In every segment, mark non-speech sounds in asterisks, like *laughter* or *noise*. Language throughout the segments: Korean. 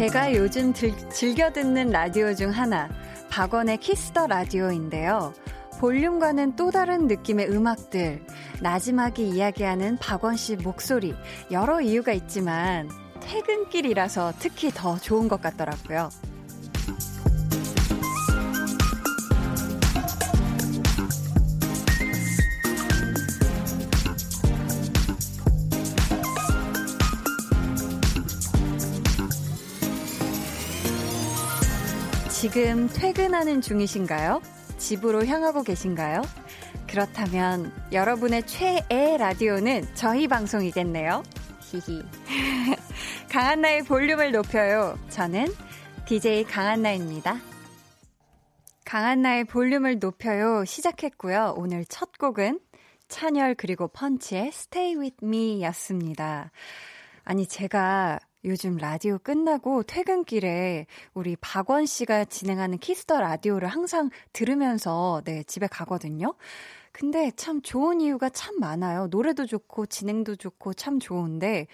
제가 요즘 들, 즐겨 듣는 라디오 중 하나, 박원의 키스 더 라디오인데요. 볼륨과는 또 다른 느낌의 음악들, 나지막이 이야기하는 박원 씨 목소리, 여러 이유가 있지만, 퇴근길이라서 특히 더 좋은 것 같더라고요. 지금 퇴근하는 중이신가요? 집으로 향하고 계신가요? 그렇다면 여러분의 최애 라디오는 저희 방송이겠네요. 히히. *laughs* 강한나의 볼륨을 높여요. 저는 DJ 강한나입니다. 강한나의 볼륨을 높여요. 시작했고요. 오늘 첫 곡은 찬열 그리고 펀치의 Stay With Me 였습니다. 아니, 제가 요즘 라디오 끝나고 퇴근길에 우리 박원 씨가 진행하는 키스 더 라디오를 항상 들으면서 네, 집에 가거든요. 근데 참 좋은 이유가 참 많아요. 노래도 좋고 진행도 좋고 참 좋은데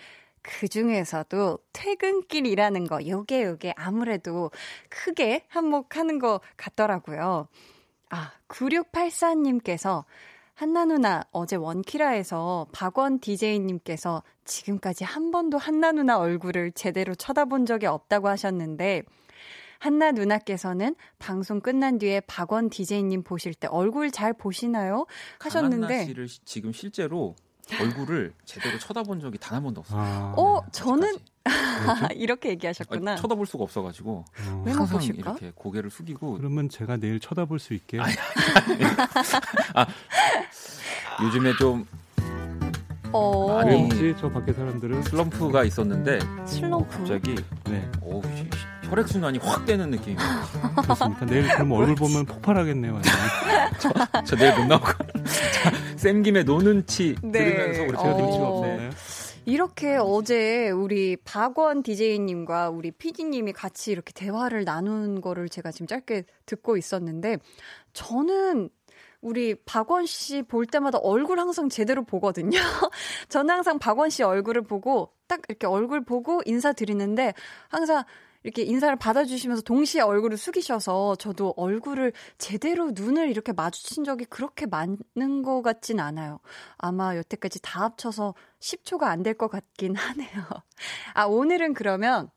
그 중에서도 퇴근길이라는 거, 요게 요게 아무래도 크게 한몫하는 것 같더라고요. 아, 9684님께서 한나 누나, 어제 원키라에서 박원 DJ님께서 지금까지 한 번도 한나 누나 얼굴을 제대로 쳐다본 적이 없다고 하셨는데, 한나 누나께서는 방송 끝난 뒤에 박원 DJ님 보실 때 얼굴 잘 보시나요? 하셨는데. 한나 씨를 지금 실제로 얼굴을 제대로 쳐다본 적이 단 한 번도 없어요. 아, 어, 네. 저는 *laughs* 이렇게 얘기하셨구나. 아니, 쳐다볼 수가 없어가지고 어. 항상 보실까? 이렇게 고개를 숙이고. 그러면 제가 내일 쳐다볼 수 있게. 아니, 아니, 아, 요즘에 좀 어. 많이 저 밖에 사람들은 슬럼프가 있었는데 슬럼프 갑자기 네. 오, 혈액 순환이 확 되는 느낌이 그렇습니까? 내일 그럼 얼굴 보면 폭발하겠네요. *laughs* 저, 저 내일 못 나오고 쌤 김에 노는 치 네. 들으면서 우리 제가 눈치가 어... 없네. 이렇게 어제 우리 박원 DJ님과 우리 PD님이 같이 이렇게 대화를 나눈 거를 제가 지금 짧게 듣고 있었는데 저는 우리 박원 씨 볼 때마다 얼굴 항상 제대로 보거든요. *laughs* 저는 항상 박원 씨 얼굴을 보고 딱 이렇게 얼굴 보고 인사드리는데 항상 이렇게 인사를 받아주시면서 동시에 얼굴을 숙이셔서 저도 얼굴을 제대로 눈을 이렇게 마주친 적이 그렇게 많은 것 같진 않아요. 아마 여태까지 다 합쳐서 10초가 안 될 것 같긴 *laughs* 하네요. 아, 오늘은 그러면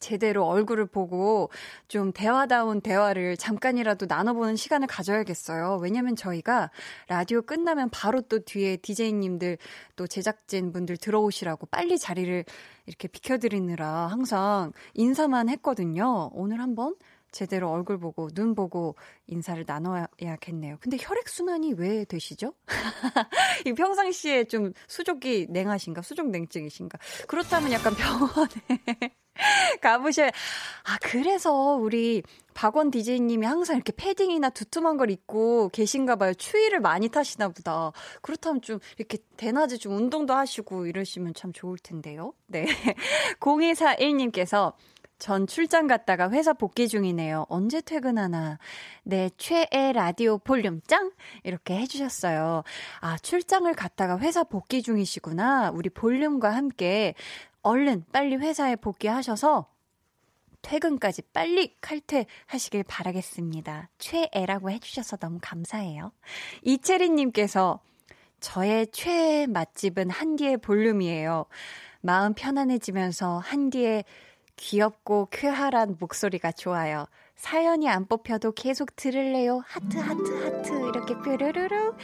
제대로 얼굴을 보고 좀 대화다운 대화를 잠깐이라도 나눠보는 시간을 가져야겠어요. 왜냐면 저희가 라디오 끝나면 바로 또 뒤에 디제이님들 또 제작진 분들 들어오시라고 빨리 자리를 이렇게 비켜드리느라 항상 인사만 했거든요. 오늘 한번 제대로 얼굴 보고 눈 보고 인사를 나눠야겠네요. 근데 혈액 순환이 왜 되시죠? *laughs* 이 평상시에 좀 수족이 냉하신가? 수족 냉증이신가? 그렇다면 약간 병원에 *laughs* 가보셔야. 아, 그래서 우리 박원 디제이님이 항상 이렇게 패딩이나 두툼한 걸 입고 계신가 봐요. 추위를 많이 타시나 보다. 그렇다면 좀 이렇게 대낮에 좀 운동도 하시고 이러시면 참 좋을 텐데요. 네. *laughs* 0241님께서 전 출장 갔다가 회사 복귀 중이네요. 언제 퇴근하나. 네, 최애 라디오 볼륨 짱! 이렇게 해주셨어요. 아, 출장을 갔다가 회사 복귀 중이시구나. 우리 볼륨과 함께 얼른 빨리 회사에 복귀하셔서 퇴근까지 빨리 칼퇴하시길 바라겠습니다. 최애라고 해주셔서 너무 감사해요. 이채리님께서 저의 최애 맛집은 한디의 볼륨이에요. 마음 편안해지면서 한디의 귀엽고 쾌활한 목소리가 좋아요. 사연이 안 뽑혀도 계속 들을래요. 하트, 하트, 하트. 이렇게 뾰르르르.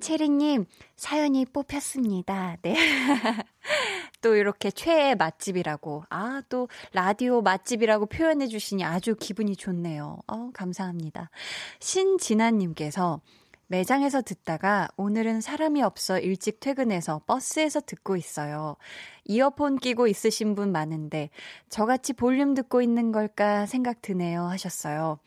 체리님, 사연이 뽑혔습니다. 네. *laughs* 또 이렇게 최애 맛집이라고. 아, 또 라디오 맛집이라고 표현해 주시니 아주 기분이 좋네요. 어, 감사합니다. 신진아님께서 매장에서 듣다가 오늘은 사람이 없어 일찍 퇴근해서 버스에서 듣고 있어요. 이어폰 끼고 있으신 분 많은데 저같이 볼륨 듣고 있는 걸까 생각 드네요 하셨어요.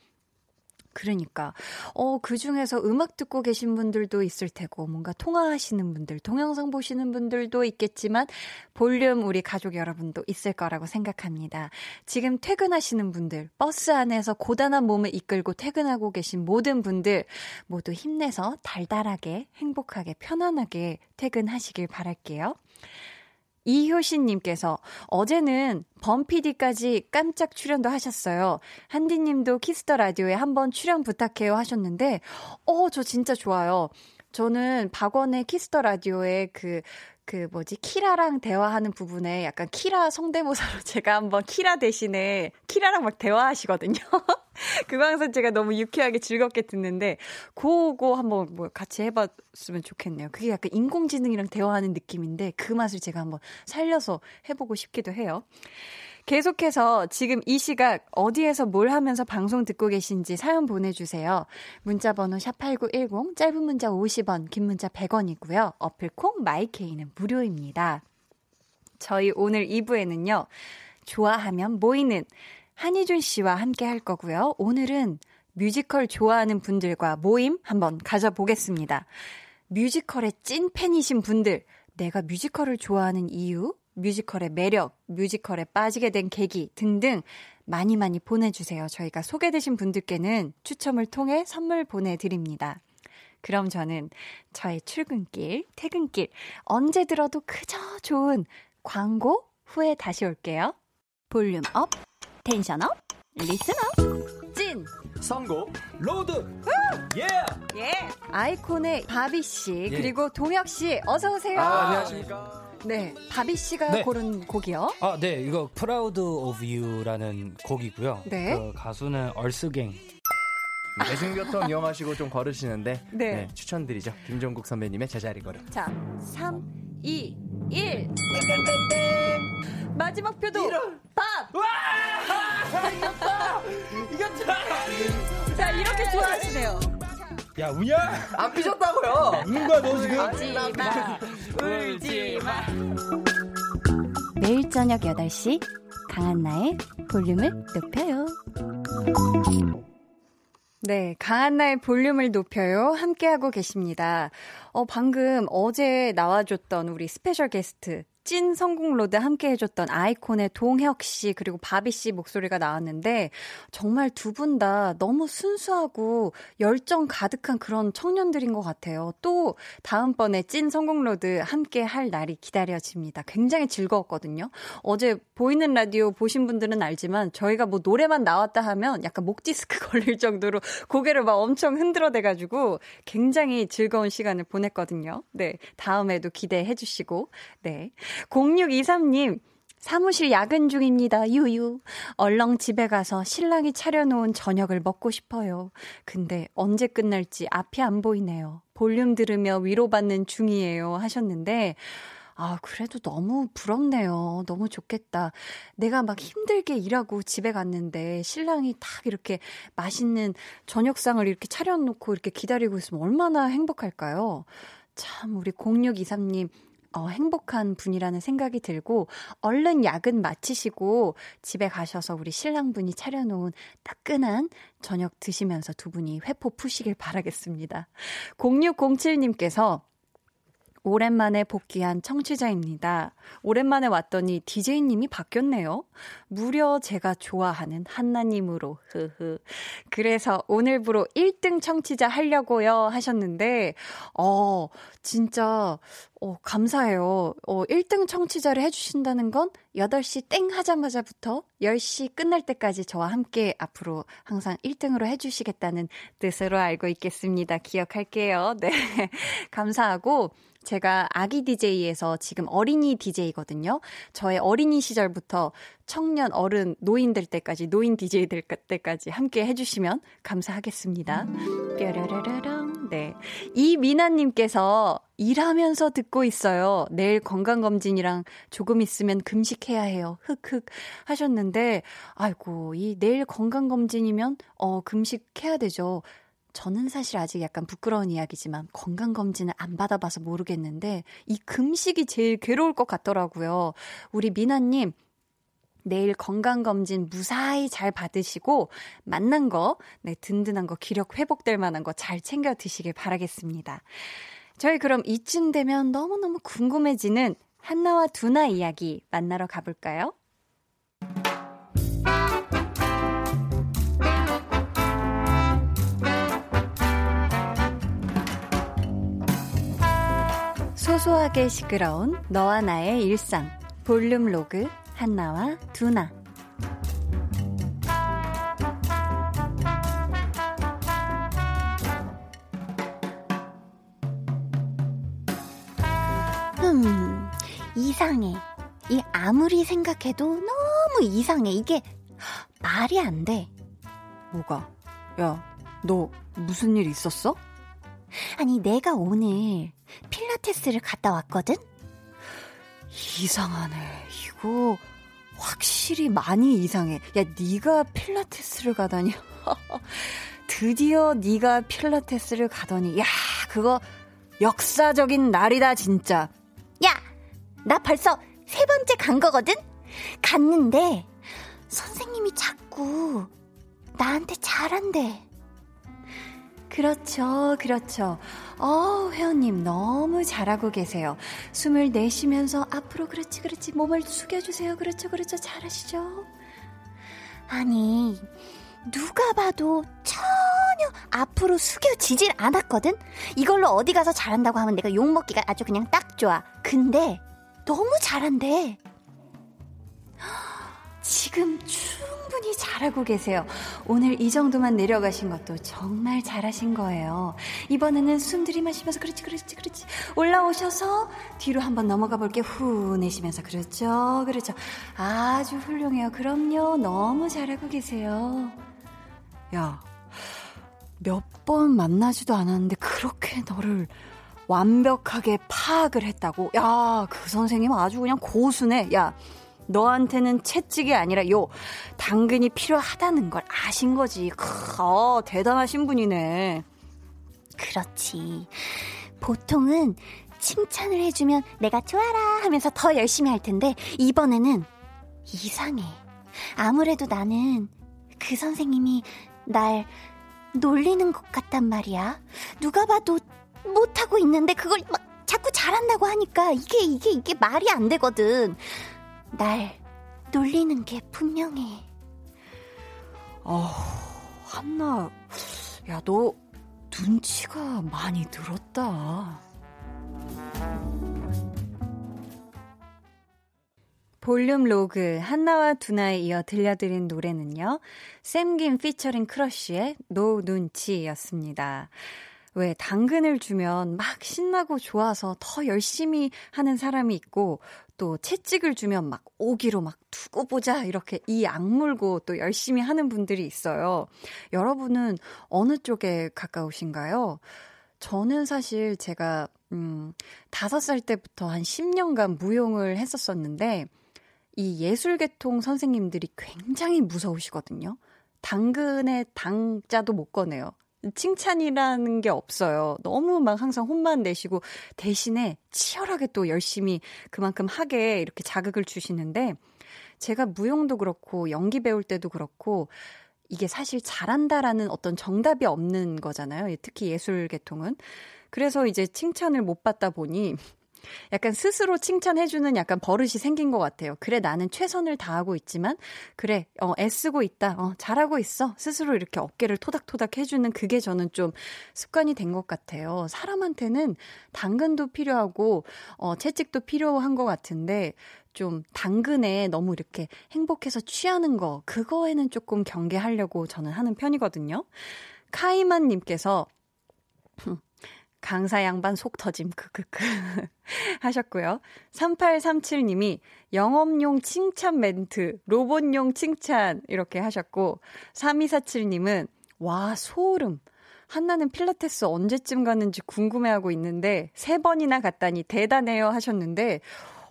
그러니까 어 그 중에서 음악 듣고 계신 분들도 있을 테고 뭔가 통화하시는 분들, 동영상 보시는 분들도 있겠지만 볼륨 우리 가족 여러분도 있을 거라고 생각합니다. 지금 퇴근하시는 분들, 버스 안에서 고단한 몸을 이끌고 퇴근하고 계신 모든 분들 모두 힘내서 달달하게 행복하게 편안하게 퇴근하시길 바랄게요. 이효신님께서 어제는 범피디까지 깜짝 출연도 하셨어요. 한디님도 키스 더 라디오에 한번 출연 부탁해요 하셨는데, 어, 저 진짜 좋아요. 저는 박원의 키스 더 라디오에 그, 그 뭐지, 키라랑 대화하는 부분에 약간 키라 성대모사로 *laughs* 제가 한번 키라 대신에 키라랑 막 대화하시거든요. *laughs* 그 방송 제가 너무 유쾌하게 즐겁게 듣는데, 그거 한번 뭐 같이 해봤으면 좋겠네요. 그게 약간 인공지능이랑 대화하는 느낌인데, 그 맛을 제가 한번 살려서 해보고 싶기도 해요. 계속해서 지금 이 시각 어디에서 뭘 하면서 방송 듣고 계신지 사연 보내주세요. 문자 번호 샵8910, 짧은 문자 50원, 긴 문자 100원이고요. 어플 콩 마이케이는 무료입니다. 저희 오늘 2부에는요, 좋아하면 모이는 한희준 씨와 함께 할 거고요. 오늘은 뮤지컬 좋아하는 분들과 모임 한번 가져보겠습니다. 뮤지컬의 찐 팬이신 분들, 내가 뮤지컬을 좋아하는 이유, 뮤지컬의 매력, 뮤지컬에 빠지게 된 계기 등등 많이 많이 보내주세요. 저희가 소개되신 분들께는 추첨을 통해 선물 보내드립니다. 그럼 저는 저의 출근길, 퇴근길, 언제 들어도 그저 좋은 광고 후에 다시 올게요. 볼륨 up, tension up, listen up, 찐! 선곡, 로드! 예! 예! 아이콘의 바비씨, 예. 그리고 동혁 씨, 어서 오세요. 아, 안녕하십니까. 네, 바비 씨가 네. 고른 곡이요. 아, 네, 이거 Proud of You라는 곡이고요. 네. 그 가수는 EARTHGANG. 대중교통 이용하시고 좀 걸으시는데 네. 네, 추천드리죠. 김종국 선배님의 제자리 걸음. 자, 3, 2, 1. 마지막 표도 이런. 밥. 와! *laughs* 이겼다. 이겼다. 자, 이렇게 좋아하시네요. 야, 우냐? 안 삐졌다고요. 우는 거야, 너 지금? 울지 마. 울지 마. 매일 저녁 8시 강한나의 볼륨을 높여요. 네, 강한나의 볼륨을 높여요. 함께하고 계십니다. 어, 방금 어제 나와줬던 우리 special guest, 찐 선곡로드 함께 해줬던 아이콘의 동혁 씨 그리고 바비 씨 목소리가 나왔는데 정말 두 분 다 너무 순수하고 열정 가득한 그런 청년들인 것 같아요. 또 다음번에 찐 선곡로드 함께 할 날이 기다려집니다. 굉장히 즐거웠거든요. 어제 보이는 라디오 보신 분들은 알지만 저희가 뭐 노래만 나왔다 하면 약간 목 디스크 *laughs* 걸릴 정도로 고개를 막 엄청 흔들어 대가지고 굉장히 즐거운 시간을 보냈거든요. 네. 다음에도 기대해 주시고, 네. 0623님, 사무실 야근 중입니다. 유유. 얼렁 집에 가서 신랑이 차려놓은 저녁을 먹고 싶어요. 근데 언제 끝날지 앞이 안 보이네요. 볼륨 들으며 위로받는 중이에요. 하셨는데, 아, 그래도 너무 부럽네요. 너무 좋겠다. 내가 막 힘들게 일하고 집에 갔는데 신랑이 딱 이렇게 맛있는 저녁상을 이렇게 차려놓고 이렇게 기다리고 있으면 얼마나 행복할까요? 참, 우리 0623님, 어, 행복한 분이라는 생각이 들고 얼른 야근 마치시고 집에 가셔서 우리 신랑분이 차려놓은 따끈한 저녁 드시면서 두 분이 회포 푸시길 바라겠습니다. 0607님께서 오랜만에 복귀한 청취자입니다. 오랜만에 왔더니 DJ님이 바뀌었네요. 무려 제가 좋아하는 한나님으로, 흐흐. 그래서 오늘부로 1등 청취자 하려고요 하셨는데, 어, 진짜, 어, 감사해요. 어, 1등 청취자를 해주신다는 건 8시 땡 하자마자부터 10시 끝날 때까지 저와 함께 앞으로 항상 1등으로 해주시겠다는 뜻으로 알고 있겠습니다. 기억할게요. 네. *laughs* 감사하고, 제가 아기 DJ에서 지금 어린이 DJ거든요. 저의 어린이 시절부터 청년, 어른, 노인 될 때까지, 노인 DJ 될 때까지 함께 해주시면 감사하겠습니다. 뾰라라라랑. 네. 이미나님께서 일하면서 듣고 있어요. 내일 건강검진이랑 조금 있으면 금식해야 해요. 흑흑 하셨는데, 아이고, 이 내일 건강검진이면, 어, 금식해야 되죠. 저는 사실 아직 약간 부끄러운 이야기지만 건강검진을 안 받아봐서 모르겠는데 이 금식이 제일 괴로울 것 같더라고요. 우리 미나님, 내일 건강검진 무사히 잘 받으시고, 만난 거, 네, 든든한 거, 기력 회복될 만한 거 잘 챙겨 드시길 바라겠습니다. 저희 그럼 이쯤 되면 너무너무 궁금해지는 한나와 두나 이야기 만나러 가볼까요? 소소하게 시끄러운 너와 나의 일상. 볼륨 로그 한나와 두나 음, 이상해. 이 아무리 생각해도 너무 이상해. 이게 말이 안 돼. 뭐가? 야, 너 무슨 일 있었어? 아니, 내가 오늘 필라테스를 갔다 왔거든? 이상하네. 이거 확실히 많이 이상해. 야, 네가 필라테스를 가다니. *laughs* 드디어 네가 필라테스를 가더니 야, 그거 역사적인 날이다, 진짜. 야, 나 벌써 세 번째 간 거거든? 갔는데 선생님이 자꾸 나한테 잘한대. 그렇죠, 그렇죠. 어, 회원님 너무 잘하고 계세요. 숨을 내쉬면서 앞으로 그렇지, 그렇지. 몸을 숙여주세요. 그렇죠, 그렇죠. 잘하시죠. 아니, 누가 봐도 전혀 앞으로 숙여지질 않았거든? 이걸로 어디 가서 잘한다고 하면 내가 욕먹기가 아주 그냥 딱 좋아. 근데 너무 잘한대. 지금 충분히 잘하고 계세요. 오늘 이 정도만 내려가신 것도 정말 잘하신 거예요. 이번에는 숨 들이마시면서 그렇지, 그렇지, 그렇지. 올라오셔서 뒤로 한번 넘어가 볼게. 후 내쉬면서 그렇죠, 그렇죠. 아주 훌륭해요. 그럼요. 너무 잘하고 계세요. 야, 몇 번 만나지도 않았는데 그렇게 너를 완벽하게 파악을 했다고? 야, 그 선생님 아주 그냥 고수네. 야, 너한테는 채찍이 아니라 요 당근이 필요하다는 걸 아신 거지. 크, 어, 대단하신 분이네. 그렇지. 보통은 칭찬을 해주면 내가 좋아라 하면서 더 열심히 할 텐데 이번에는 이상해. 아무래도 나는 그 선생님이 날 놀리는 것 같단 말이야. 누가 봐도 못하고 있는데 그걸 막 자꾸 잘한다고 하니까 이게 이게 이게 말이 안 되거든. 날 놀리는 게 분명해. 어, 한나, 야, 너 눈치가 많이 늘었다. 볼륨 로그 한나와 두나에 이어 들려드린 노래는요. 샘김 피처링 크러쉬의 No 눈치였습니다. 왜 당근을 주면 막 신나고 좋아서 더 열심히 하는 사람이 있고 또 채찍을 주면 막 오기로 막 두고 보자 이렇게 이 악물고 또 열심히 하는 분들이 있어요. 여러분은 어느 쪽에 가까우신가요? 저는 사실 제가 음, 5살 때부터 한 10년간 무용을 했었었는데 이 예술계통 선생님들이 굉장히 무서우시거든요. 당근에 당자도 못 꺼내요. 칭찬이라는 게 없어요. 너무 막 항상 혼만 내시고 대신에 치열하게 또 열심히 그만큼 하게 이렇게 자극을 주시는데 제가 무용도 그렇고 연기 배울 때도 그렇고 이게 사실 잘한다라는 어떤 정답이 없는 거잖아요. 특히 예술 계통은. 그래서 이제 칭찬을 못 받다 보니 약간 스스로 칭찬해주는 약간 버릇이 생긴 것 같아요. 그래, 나는 최선을 다하고 있지만, 그래, 어, 애쓰고 있다. 어, 잘하고 있어. 스스로 이렇게 어깨를 토닥토닥 해주는 그게 저는 좀 습관이 된 것 같아요. 사람한테는 당근도 필요하고, 어, 채찍도 필요한 것 같은데, 좀 당근에 너무 이렇게 행복해서 취하는 거, 그거에는 조금 경계하려고 저는 하는 편이거든요. 카이만님께서, 강사 양반 속 터짐, 크크크. *laughs* 하셨고요. 3837님이 영업용 칭찬 멘트, 로봇용 칭찬, 이렇게 하셨고, 3247님은, 와, 소름. 한나는 필라테스 언제쯤 가는지 궁금해하고 있는데, 세 번이나 갔다니 대단해요 하셨는데,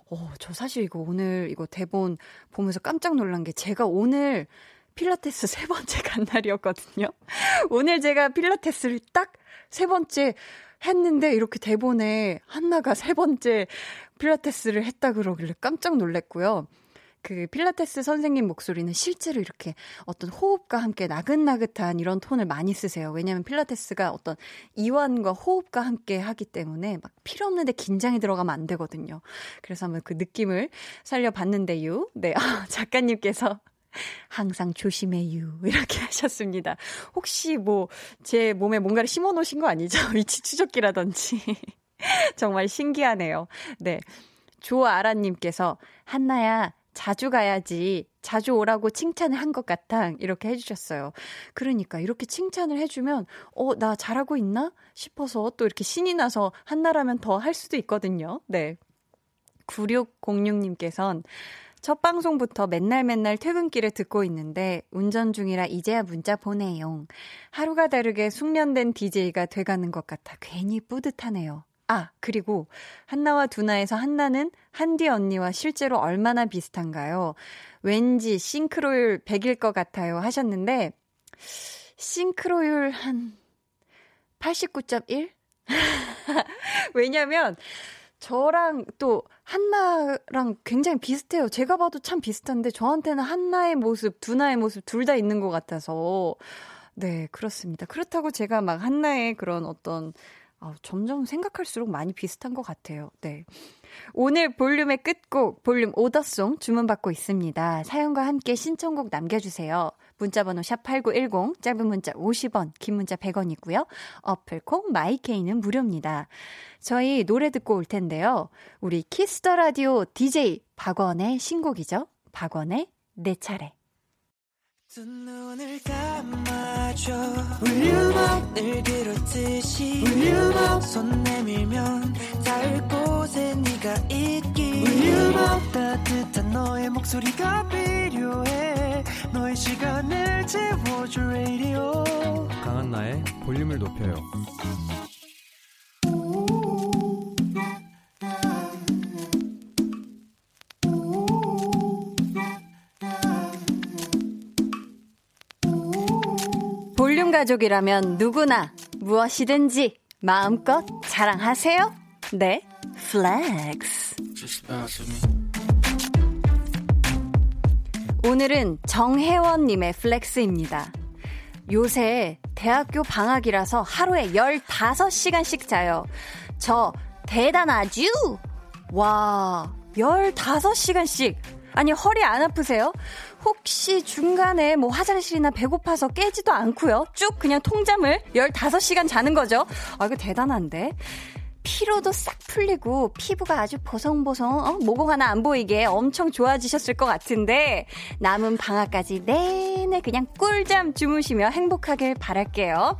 어, 저 사실 이거 오늘 이거 대본 보면서 깜짝 놀란 게 제가 오늘 필라테스 세 번째 간 날이었거든요. *laughs* 오늘 제가 필라테스를 딱 세 번째 했는데 이렇게 대본에 한나가 세 번째 필라테스를 했다 그러길래 깜짝 놀랐고요. 그 필라테스 선생님 목소리는 실제로 이렇게 어떤 호흡과 함께 나긋나긋한 이런 톤을 많이 쓰세요. 왜냐하면 필라테스가 어떤 이완과 호흡과 함께 하기 때문에 막 필요 없는데 긴장이 들어가면 안 되거든요. 그래서 한번 그 느낌을 살려봤는데요. 네, *laughs* 아, 작가님께서 항상 조심해요. *laughs* 이렇게 하셨습니다. 혹시 뭐 제 몸에 뭔가를 심어 놓으신 거 아니죠? *laughs* 위치 추적기라든지. *laughs* 정말 신기하네요. 네. 조아라님께서 한나야 자주 가야지. 자주 오라고 칭찬을 한 것 같아. 이렇게 해주셨어요. 그러니까 이렇게 칭찬을 해주면, 어, 나 잘하고 있나? 싶어서 또 이렇게 신이 나서 한나라면 더 할 수도 있거든요. 네. 9606님께선 첫 방송부터 맨날 맨날 퇴근길에 듣고 있는데 운전 중이라 이제야 문자 보내요. 하루가 다르게 숙련된 DJ가 돼가는 것 같아 괜히 뿌듯하네요. 아, 그리고 한나와 두나에서 한나는 한디 언니와 실제로 얼마나 비슷한가요? 왠지 싱크로율 100일 것 같아요 하셨는데 싱크로율 한 89.1? *laughs* 왜냐면 저랑 또 한나랑 굉장히 비슷해요. 제가 봐도 참 비슷한데 저한테는 한나의 모습, 두나의 모습 둘 다 있는 것 같아서 네, 그렇습니다. 그렇다고 제가 막 한나의 그런 어떤 아, 점점 생각할수록 많이 비슷한 것 같아요. 네. 오늘 볼륨의 끝곡, 볼륨 order song 주문받고 있습니다. 사연과 함께 신청곡 남겨주세요. 문자번호 샵8910, 짧은 문자 50원, 긴 문자 100원이고요. 어플콩, 마이케이는 무료입니다. 저희 노래 듣고 올 텐데요. 우리 키스 더 라디오 DJ 박원의 신곡이죠. 박원의 내 차례. 강한나의 볼륨을 높여요 볼륨 가족이라면 누구나 무엇이든지 마음껏 자랑하세요. 네, flex. 오늘은 정혜원님의 flex입니다. 요새 대학교 방학이라서 하루에 15시간씩 자요. 저 대단하쥬? 와, 15시간씩. 아니, 허리 안 아프세요? 혹시 중간에 뭐 화장실이나 배고파서 깨지도 않고요. 쭉 그냥 통잠을 15시간 자는 거죠. 아, 이거 대단한데. 피로도 싹 풀리고 피부가 아주 보송보송 어? 모공 하나 안 보이게 엄청 좋아지셨을 것 같은데 남은 방학까지 내내 그냥 꿀잠 주무시며 행복하길 바랄게요.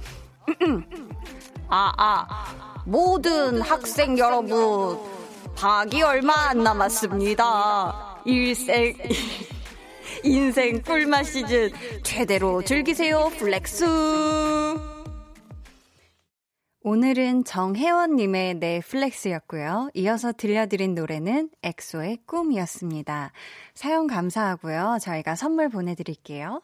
*clears throat* 아, 아, 모든 학생 여러분, 방학이 얼마 안 남았습니다. 일생, 인생 꿀맛 시즌 최대로 즐기세요 flex 오늘은 정혜원님의 네, flex였고요. 이어서 들려드린 노래는 엑소의 꿈이었습니다. 사연 감사하고요. 저희가 선물 보내드릴게요.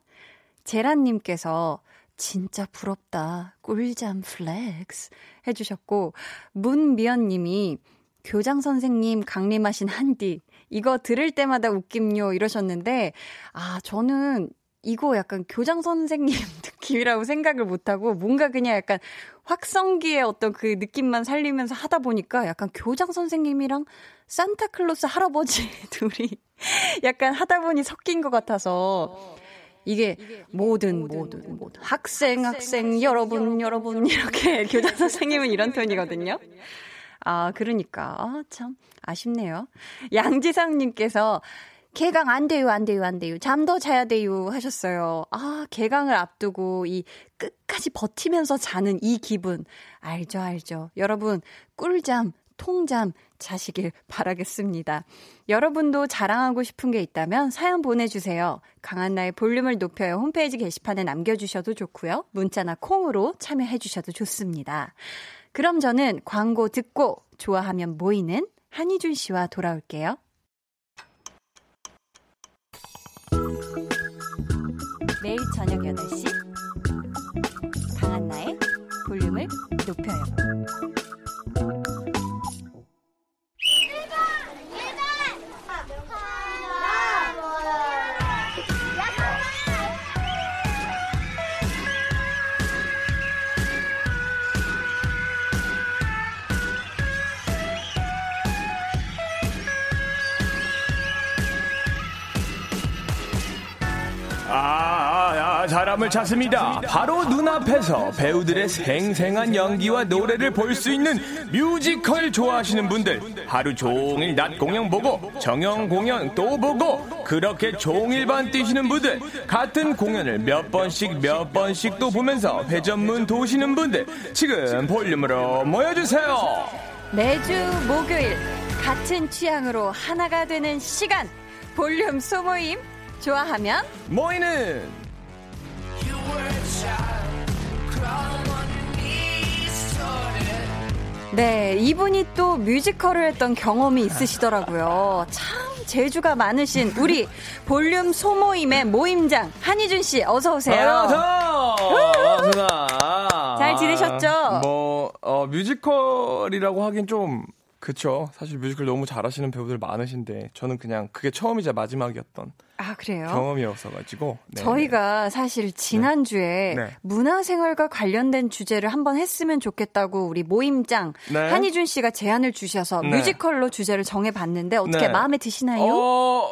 제란님께서 진짜 부럽다. 꿀잠 flex 해주셨고 문미연님이 교장 선생님 강림하신 한디 이거 들을 때마다 웃김요 이러셨는데 아 저는 이거 약간 교장 선생님 *laughs* 느낌이라고 생각을 못하고 뭔가 그냥 약간 확성기의 어떤 그 느낌만 살리면서 하다 보니까 약간 교장 선생님이랑 산타클로스 할아버지 *laughs* 둘이 약간 하다 보니 섞인 것 같아서 이게 모든 모든 모든 학생 학생 여러분 여러분 이렇게 교장 *laughs* 선생님은 이런 톤이거든요. 아, 그러니까. 아, 참, 아쉽네요. 양지상님께서, 개강 안 돼요, 안 돼요, 안 돼요. 잠도 자야 돼요. 하셨어요. 아, 개강을 앞두고 이 끝까지 버티면서 자는 이 기분. 알죠, 알죠. 여러분, 꿀잠, 통잠 자시길 바라겠습니다. 여러분도 자랑하고 싶은 게 있다면 사연 보내주세요. 강한나의 볼륨을 높여요. 홈페이지 게시판에 남겨주셔도 좋고요. 문자나 콩으로 참여해주셔도 좋습니다. 그럼 저는 광고 듣고 좋아하면 모이는 한희준 씨와 돌아올게요. 매일 저녁 8시 강한나의 볼륨을 높여요. 아, 아, 아 사람을 찾습니다. 바로 눈앞에서 배우들의 생생한 연기와 노래를 볼 수 있는 뮤지컬 좋아하시는 분들. 하루 종일 낮 공연 보고, 정형 공연 또 보고, 그렇게 종일반 뛰시는 분들. 같은 공연을 몇 번씩 몇 번씩 또 보면서 회전문 도시는 분들. 지금 볼륨으로 모여주세요. 매주 목요일, 같은 취향으로 하나가 되는 시간. 볼륨 소모임 좋아하면 모이는 네, 이분이 또 뮤지컬을 했던 경험이 있으시더라고요. 참 재주가 많으신 우리 볼륨 소모임의 모임장 한희준 씨 어서 오세요. 안녕하세요. 잘 지내셨죠? 뭐 어, 뮤지컬이라고 하긴 좀 그쵸. 사실 뮤지컬 너무 잘하시는 배우들 많으신데 저는 그냥 그게 처음이자 마지막이었던 아 그래요? 경험이었어가지고 네. 저희가 사실 지난주에 네. 네. 문화생활과 관련된 주제를 한번 했으면 좋겠다고 우리 모임장 네. 한희준 씨가 제안을 주셔서 네. 뮤지컬로 주제를 정해봤는데 어떻게 네. 마음에 드시나요? 어,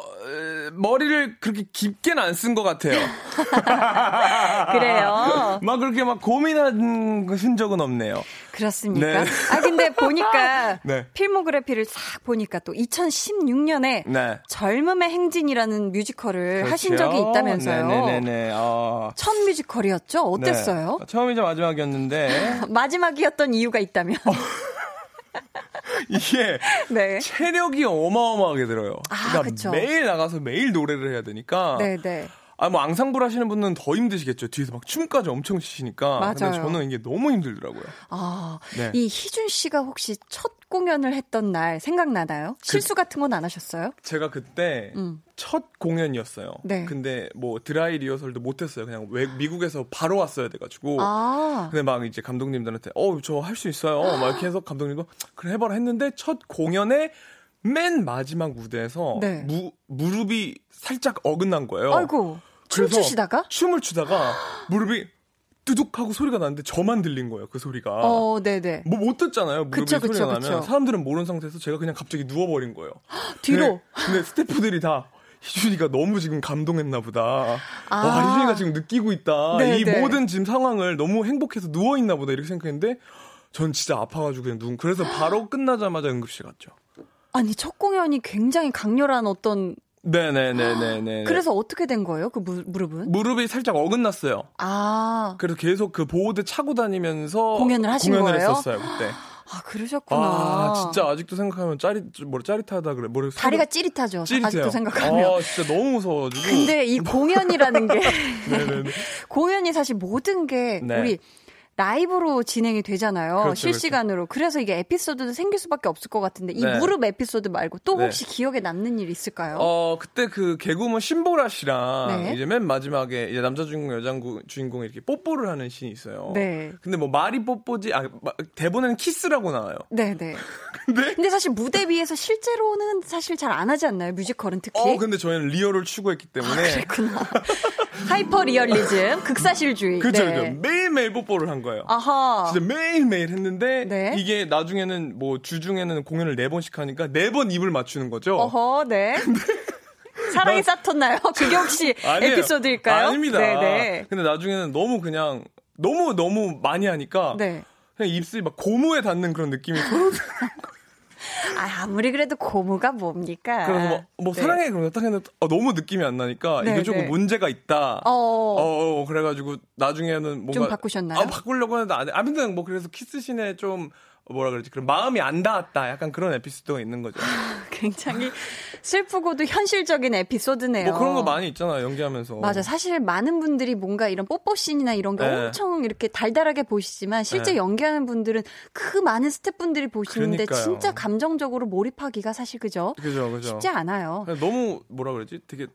머리를 그렇게 깊게는 안 쓴 것 같아요. *laughs* *laughs* 그래요? 막 그렇게 막 고민한 흔적은 없네요. 그렇습니까? 아 근데 보니까 *laughs* 필모그래피를 싹 보니까 또 2016년에 젊음의 행진이라는 뮤지컬 뮤지컬을 그렇죠. 하신 적이 있다면서요. 네네네. 어. 첫 뮤지컬이었죠? 어땠어요? 네. 처음이자 마지막이었는데. *laughs* 마지막이었던 이유가 있다면? 어. *laughs* 이게 *laughs* 네. 체력이 어마어마하게 들어요. 아, 그러니까. 매일 나가서 매일 노래를 해야 되니까. 네네. 아, 뭐, 앙상블 하시는 분은 더 힘드시겠죠. 뒤에서 막 춤까지 엄청 치시니까. 맞아요. 근데 저는 이게 너무 힘들더라고요. 아, 네. 이 희준 씨가 혹시 첫 공연을 했던 날 생각나나요? 그, 실수 같은 건 안 하셨어요? 제가 그때 음. 첫 공연이었어요. 네. 근데 뭐 드라이 리허설도 못했어요. 그냥 외, 미국에서 바로 왔어야 돼가지고. 아. 근데 막 이제 감독님들한테, 어, 저 할 수 있어요. 막 이렇게 해서 감독님도, 그래, 해봐라 했는데 첫 공연에 맨 마지막 무대에서 네. 무, 무릎이 살짝 어긋난 거예요. 아이고. 춤 추시다가? 춤을 추다가 무릎이 뚜둑 하고 소리가 나는데 저만 들린 거예요, 그 소리가. 어, 네네. 뭐 못 듣잖아요, 무릎이 그쵸, 소리가 그쵸, 나면. 그쵸. 사람들은 모르는 상태에서 제가 그냥 갑자기 누워버린 거예요. *gasps* 뒤로? 근데, 근데 스태프들이 다 희준이가 너무 지금 감동했나 보다. 아. 와, 희준이가 지금 느끼고 있다. 네네. 이 네. 모든 지금 상황을 너무 행복해서 누워있나 보다 이렇게 생각했는데 전 진짜 아파가지고 그냥 누운, 그래서 바로 끝나자마자 응급실 갔죠. 아니, 첫 공연이 굉장히 강렬한 어떤 네네네네네. *gasps* 그래서 어떻게 된 거예요? 그 무, 무릎은? 무릎이 살짝 어긋났어요. 아. 그래서 계속 그 보호대 차고 다니면서 공연을 하신 공연을 거예요? 했었어요 그때. *gasps* 아 그러셨구나. 아 진짜 아직도 생각하면 짜릿 뭐 짜릿하다 그래. 뭐 다리가 찌릿하죠. 찌릿해요. 아직도 생각하면. 아 진짜 너무 무서워가지고. 근데 이 공연이라는 게 *laughs* *laughs* 공연이 사실 모든 게 네. 우리 라이브로 진행이 되잖아요. 그렇죠, 실시간으로. 그렇죠. 그래서 이게 에피소드도 생길 수밖에 없을 것 같은데 이 네. 무릎 에피소드 말고 또 네. 혹시 네. 기억에 남는 일 있을까요? 어 그때 그 개그우먼 신보라 씨랑 네. 이제 맨 마지막에 이제 남자 주인공 여자 주인공이 이렇게 뽀뽀를 하는 씬이 있어요. 네. 근데 뭐 말이 뽀뽀지 아 대본에는 키스라고 나와요. 네, 네. *laughs* 근데 근데 사실 무대 위에서 실제로는 사실 잘 안 하지 않나요? 뮤지컬은 특히. 어 근데 저희는 리얼을 추구했기 때문에. 아, 그랬구나. *laughs* 하이퍼 리얼리즘, 극사실주의. 그렇죠, 네. 그렇죠. 매일 매일 뽀뽀를 한 거예요. 아하. 진짜 매일매일 했는데 네. 이게 나중에는 뭐 주중에는 공연을 네 번씩 하니까 네번 입을 맞추는 거죠. 어허, 네. 사랑이 쌓텄나요? 그게 혹시 아니에요. 에피소드일까요? 아닙니다. 네네. 네. 근데 나중에는 너무 그냥 너무 너무 많이 하니까 네. 그냥 입술이 막 고무에 닿는 그런 느낌이 들어요. *laughs* 아, 아무리 그래도 고무가 뭡니까? 그래서 뭐, 뭐 네. 사랑해 그러면 딱 했는데 어, 너무 느낌이 안 나니까 네, 이게 조금 네. 문제가 있다. 어. 어, 어, 그래가지고 나중에는 뭔가 좀 바꾸셨나요? 아, 바꾸려고 했는데 안 해. 아무튼 뭐 그래서 키스신에 좀 뭐라 그러지? 그런 마음이 안 닿았다. 약간 그런 에피소드가 있는 거죠. *laughs* 굉장히 슬프고도 현실적인 에피소드네요. 뭐 그런 거 많이 있잖아요. 연기하면서. 맞아. 사실 많은 분들이 뭔가 이런 뽀뽀씬이나 이런 게 네. 엄청 이렇게 달달하게 보시지만 실제 네. 연기하는 분들은 그 많은 스태프분들이 보시는데 그러니까요. 진짜 감정적으로 몰입하기가 사실 그죠? 그죠, 그죠. 쉽지 않아요. 너무 뭐라 그러지? 되게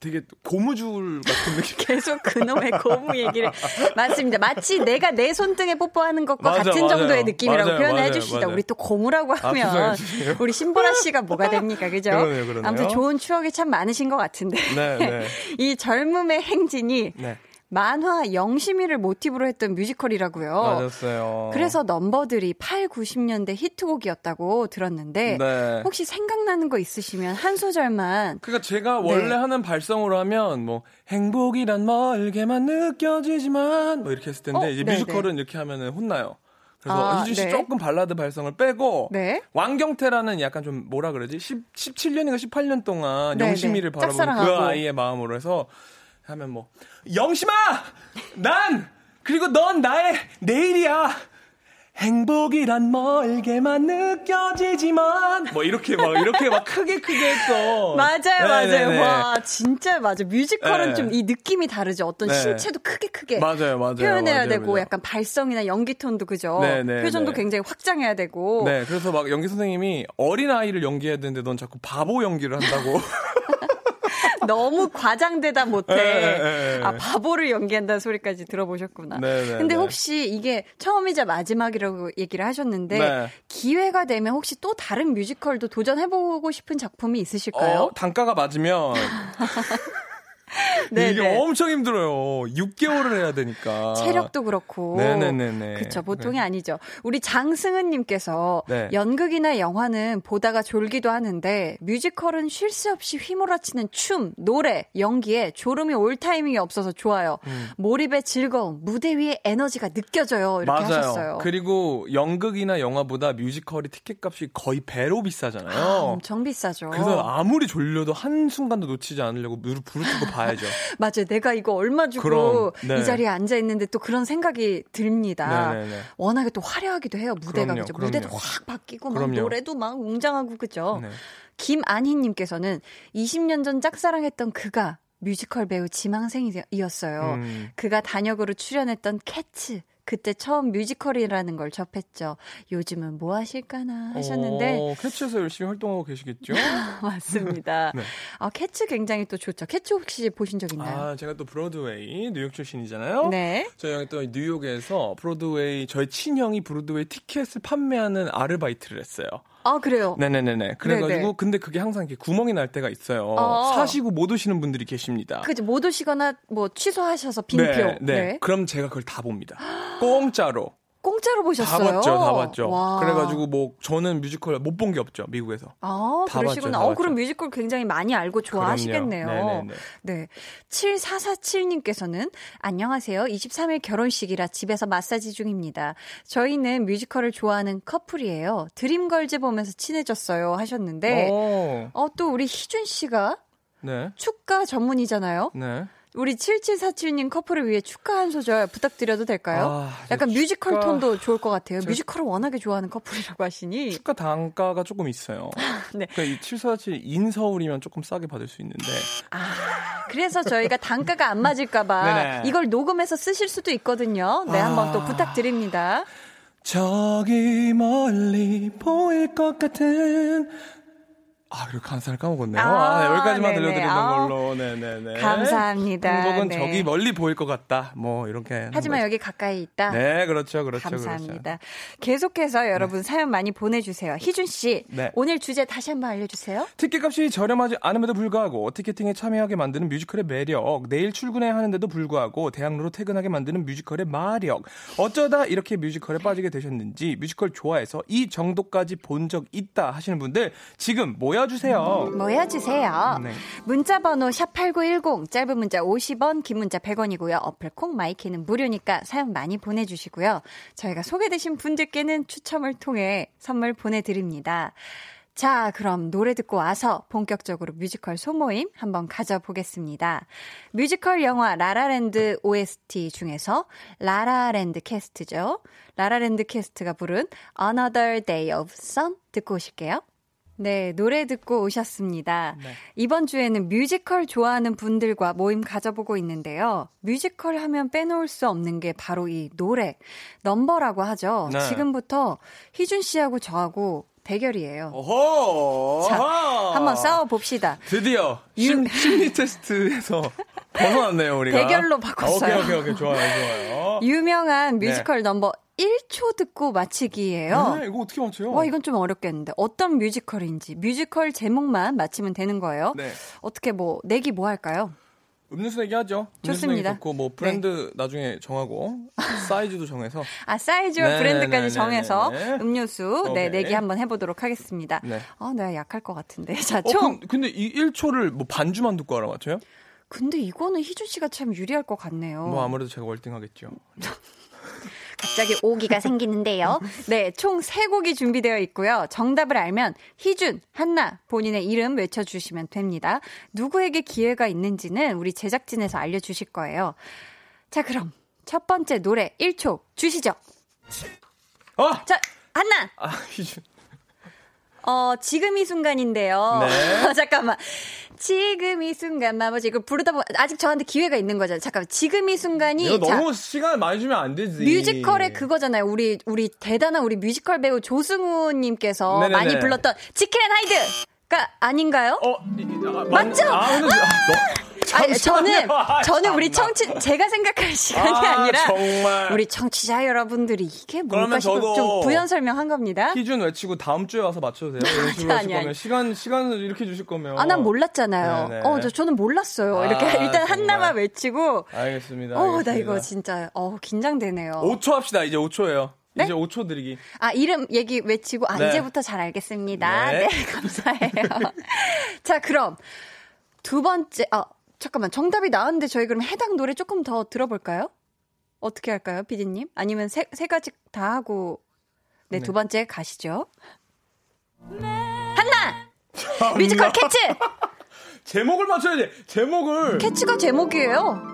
되게 고무줄 같은 느낌. *laughs* 계속 그놈의 고무 얘기를. 맞습니다. 마치 내가 내 손등에 뽀뽀하는 것과 맞아, 같은 맞아요. 정도의 느낌이라고 맞아요, 표현해 맞아요, 주시다. 우리 또 고무라고 아, 하면 아, 우리 신보라 씨가 뭐가 *laughs* 됩니까? 그죠? 그러네요, 그러네요. 아무튼 좋은 추억이 참 많으신 것 같은데. 네, 네. *laughs* 이 젊음의 행진이 네. 만화 영심이를 모티브로 했던 뮤지컬이라고요. 맞았어요. 그래서 넘버들이 8, 90년대 히트곡이었다고 들었는데 네. 혹시 생각나는 거 있으시면 한 소절만. 그러니까 제가 원래 네. 하는 발성으로 하면 뭐 행복이란 멀게만 느껴지지만 뭐 이렇게 했을 텐데 어? 이제 네, 뮤지컬은 네. 이렇게 하면은 혼나요. 그래서 아, 희준 씨 네. 조금 발라드 발성을 빼고 네. 왕경태라는 약간 좀 뭐라 그러지? 10, 17년인가 18년 동안 네, 영심이를 바라보는 그 아이의 마음으로 해서 하면 뭐 영심아 난 그리고 넌 나의 내일이야 행복이란 멀게만 느껴지지만 뭐 이렇게 막 이렇게 막 크게 크게 했어. *laughs* 맞아요, 네네네. 맞아요. 와 진짜 맞아. 뮤지컬은 네. 좀이 느낌이 다르죠. 어떤 네. 신체도 크게 크게 맞아요, 맞아요. 표현해야 맞아요, 되고 맞아요. 약간 발성이나 연기 톤도 그죠. 네네, 표정도 굉장히 확장해야 되고. 네, 그래서 막 연기 선생님이 어린 아이를 연기해야 되는데 넌 자꾸 바보 연기를 한다고. *laughs* *laughs* 너무 과장되다 못해. 네, 네, 네. 아, 바보를 연기한다는 소리까지 들어보셨구나. 네, 네, 근데 네. 혹시 이게 처음이자 마지막이라고 얘기를 하셨는데 네. 기회가 되면 혹시 또 다른 뮤지컬도 도전해보고 싶은 작품이 있으실까요? 어, 단가가 맞으면 *laughs* *laughs* 네, 이게 네. 엄청 힘들어요. 6개월을 해야 되니까. 체력도 그렇고. 네네네네. 그쵸. 보통이 네. 아니죠. 우리 장승은님께서 네. 연극이나 영화는 보다가 졸기도 하는데 뮤지컬은 쉴 새 없이 휘몰아치는 춤, 노래, 연기에 졸음이 올 타이밍이 없어서 좋아요. 음. 몰입의 즐거움, 무대 위의 에너지가 느껴져요. 이렇게 맞아요. 하셨어요. 그리고 연극이나 영화보다 뮤지컬이 티켓값이 거의 배로 비싸잖아요. 아, 엄청 비싸죠. 그래서 아무리 졸려도 한 순간도 놓치지 않으려고 눈을 부릅뜨고 *laughs* 봐야죠. *laughs* 맞아요. 내가 이거 얼마 주고 그럼, 네. 이 자리에 앉아 있는데 또 그런 생각이 듭니다. 네네네. 네, 네. 워낙에 또 화려하기도 해요. 무대가 그럼요, 그죠. 그럼요. 무대도 확 바뀌고 막 노래도 막 웅장하고 그죠. 네. 김안희님께서는 20년 전 짝사랑했던 그가 뮤지컬 배우 지망생이었어요. 음. 그가 단역으로 출연했던 캐츠. 그때 처음 뮤지컬이라는 걸 접했죠. 요즘은 뭐 하실까나 하셨는데. 어, 캐츠에서 열심히 활동하고 계시겠죠? *laughs* 맞습니다. 네. 아, 캐츠 굉장히 또 좋죠. 캐츠 혹시 보신 적 있나요? 아, 제가 또 브로드웨이 뉴욕 출신이잖아요. 네. 저희 형이 또 뉴욕에서 브로드웨이, 저희 친형이 브로드웨이 티켓을 판매하는 아르바이트를 했어요. 아, 그래요? 네네네네. 그래가지고, 네네. 근데 그게 항상 이렇게 구멍이 날 때가 있어요. 아. 사시고 못 오시는 분들이 계십니다. 그죠. 못 오시거나 뭐 취소하셔서 빈표. 네, 네. 네. 그럼 제가 그걸 다 봅니다. *gasps* 공짜로. 공짜로 보셨어요? 다 봤죠, 다 봤죠. 와. 그래가지고 뭐 저는 뮤지컬 못 본 게 없죠, 미국에서. 아, 그러시구나. 봤죠, 어, 그럼 뮤지컬 굉장히 많이 알고 좋아하시겠네요. 네네네. 네. 7447님께서는 안녕하세요. 23일 결혼식이라 집에서 마사지 중입니다. 저희는 뮤지컬을 좋아하는 커플이에요. 드림걸즈 보면서 친해졌어요 하셨는데 오. 어, 또 우리 희준 씨가 네. 축가 전문이잖아요. 네. 우리 7747님 커플을 위해 축하 한 소절 부탁드려도 될까요? 아, 약간 축가... 뮤지컬 톤도 좋을 것 같아요. 뮤지컬을 워낙에 좋아하는 커플이라고 하시니. 축가 단가가 조금 있어요. *laughs* 네. 그러니까 이7447 in 서울이면 조금 싸게 받을 수 있는데. 아, 그래서 저희가 단가가 안 맞을까봐 *laughs* 이걸 녹음해서 쓰실 수도 있거든요. 네, 아... 한번 또 부탁드립니다. 저기 멀리 보일 것 같은 아, 그리고 가사를 까먹었네요. 아, 아 네, 여기까지만 네네. 들려드리는 아, 걸로. 네네네. 감사합니다. 행복은 네. 저기 멀리 보일 것 같다. 뭐, 이렇게. 하지만 여기 가까이 있다. 네, 그렇죠, 그렇죠. 감사합니다. 그렇죠. 계속해서 여러분 네. 사연 많이 보내주세요. 희준씨, 네. 오늘 주제 다시 한번 알려주세요. 티켓 값이 저렴하지 않음에도 불구하고 ticketing에 참여하게 만드는 뮤지컬의 매력, 내일 출근해야 하는데도 불구하고 대학로로 퇴근하게 만드는 뮤지컬의 마력, 어쩌다 이렇게 뮤지컬에 빠지게 되셨는지, 뮤지컬 좋아해서 이 정도까지 본 적 있다 하시는 분들, 지금 모여 모여주세요. 모여주세요. 네. 문자 번호 샵8910, 짧은 문자 50원, 긴 문자 100원이고요. 어플 콩 마이K는 무료니까 사연 많이 보내주시고요. 저희가 소개되신 분들께는 추첨을 통해 선물 보내드립니다. 자, 그럼 노래 듣고 와서 본격적으로 뮤지컬 소모임 한번 가져보겠습니다. 뮤지컬 영화 라라랜드 OST 중에서 라라랜드 캐스트죠. 라라랜드 캐스트가 부른 Another Day of Sun 듣고 오실게요. 네, 노래 듣고 오셨습니다. 네. 이번 주에는 뮤지컬 좋아하는 분들과 모임 가져보고 있는데요. 뮤지컬 하면 빼놓을 수 없는 게 바로 이 노래, 넘버라고 하죠. 네. 지금부터 희준 씨하고 저하고 대결이에요. 오호! 자, 한번 싸워봅시다. 드디어 심, 심리 테스트에서 *laughs* 벗어났네요, 우리가. 대결로 바꿨어요. 오케이, 오케이, 오케이. 좋아요, 좋아요. 유명한 뮤지컬 네. 넘버 1초 듣고 맞히기예요. 네, 이거 어떻게 맞춰요? 와, 이건 좀 어렵겠는데. 어떤 뮤지컬인지 뮤지컬 제목만 맞히면 되는 거예요. 네. 어떻게 뭐 내기 뭐 할까요? 음료수 얘기하죠. 좋습니다. 좋고 뭐 브랜드 네. 나중에 정하고 사이즈도 정해서 아 사이즈와 네, 브랜드까지 네, 네 정해서 네, 음료수 네 내기 한번 해보도록 하겠습니다. 네. 아 내가 약할 것 같은데 *laughs* 자 어, 총. 그, 근데 이 1초를 뭐 반주만 듣고 알아맞혀요? 근데 이거는 희준 씨가 참 유리할 것 같네요. 뭐 아무래도 제가 월등하겠죠. *laughs* 갑자기 오기가 생기는데요. 네, 총 3곡이 준비되어 있고요. 정답을 알면 희준, 한나 본인의 이름 외쳐주시면 됩니다. 누구에게 기회가 있는지는 우리 제작진에서 알려주실 거예요. 자, 그럼 첫 번째 노래 1초 주시죠. 어! 자, 한나! 아, 희준. 어, 지금 이 순간인데요. 네. *laughs* 잠깐만. 지금 이 순간 마버지 이거 부르다 보면 아직 저한테 기회가 있는 거잖아요. 잠깐 지금 이 순간이 이거 너무 시간을 많이 주면 안 되지. 뮤지컬의 그거잖아요. 우리 우리 대단한 우리 뮤지컬 배우 조승우 님께서 많이 불렀던 앤 하이드가 아닌가요? 어, 아, 맞죠? 아, 근데, 아, 너, 아니, 저는 *laughs* 저는 우리 청취 제가 생각할 시간이 아, 니라 정말. 우리 청취자 여러분들이 이게 뭘까 싶어 좀 부연 설명한 겁니다. 기준 외치고 다음 주에 와서 맞춰도 돼요. 식으로 아니, 거면 시간 시간을 이렇게 주실 거면 아 난 몰랐잖아요. 네네. 어, 저, 저는 몰랐어요. 아, 이렇게 일단 한나만 외치고 알겠습니다. 어. 나 이거 진짜 어 긴장되네요. 5초 합시다. 이제 5초예요. 네? 이제 5초 드리기. 아, 이름 얘기 외치고, 아, 네. 이제부터 잘 알겠습니다. 네, 네 *laughs* 감사해요. *laughs* 자, 그럼 두 번째, 아, 잠깐만 정답이 나왔는데 저희 그럼 해당 노래 조금 더 들어볼까요? 어떻게 할까요, 피디님? 아니면 세, 세 가지 다 하고 네, 네. 두 번째 가시죠. 한나 뮤지컬 캣츠 *laughs* 제목을 맞춰야 돼. 제목을 캣츠가 제목이에요.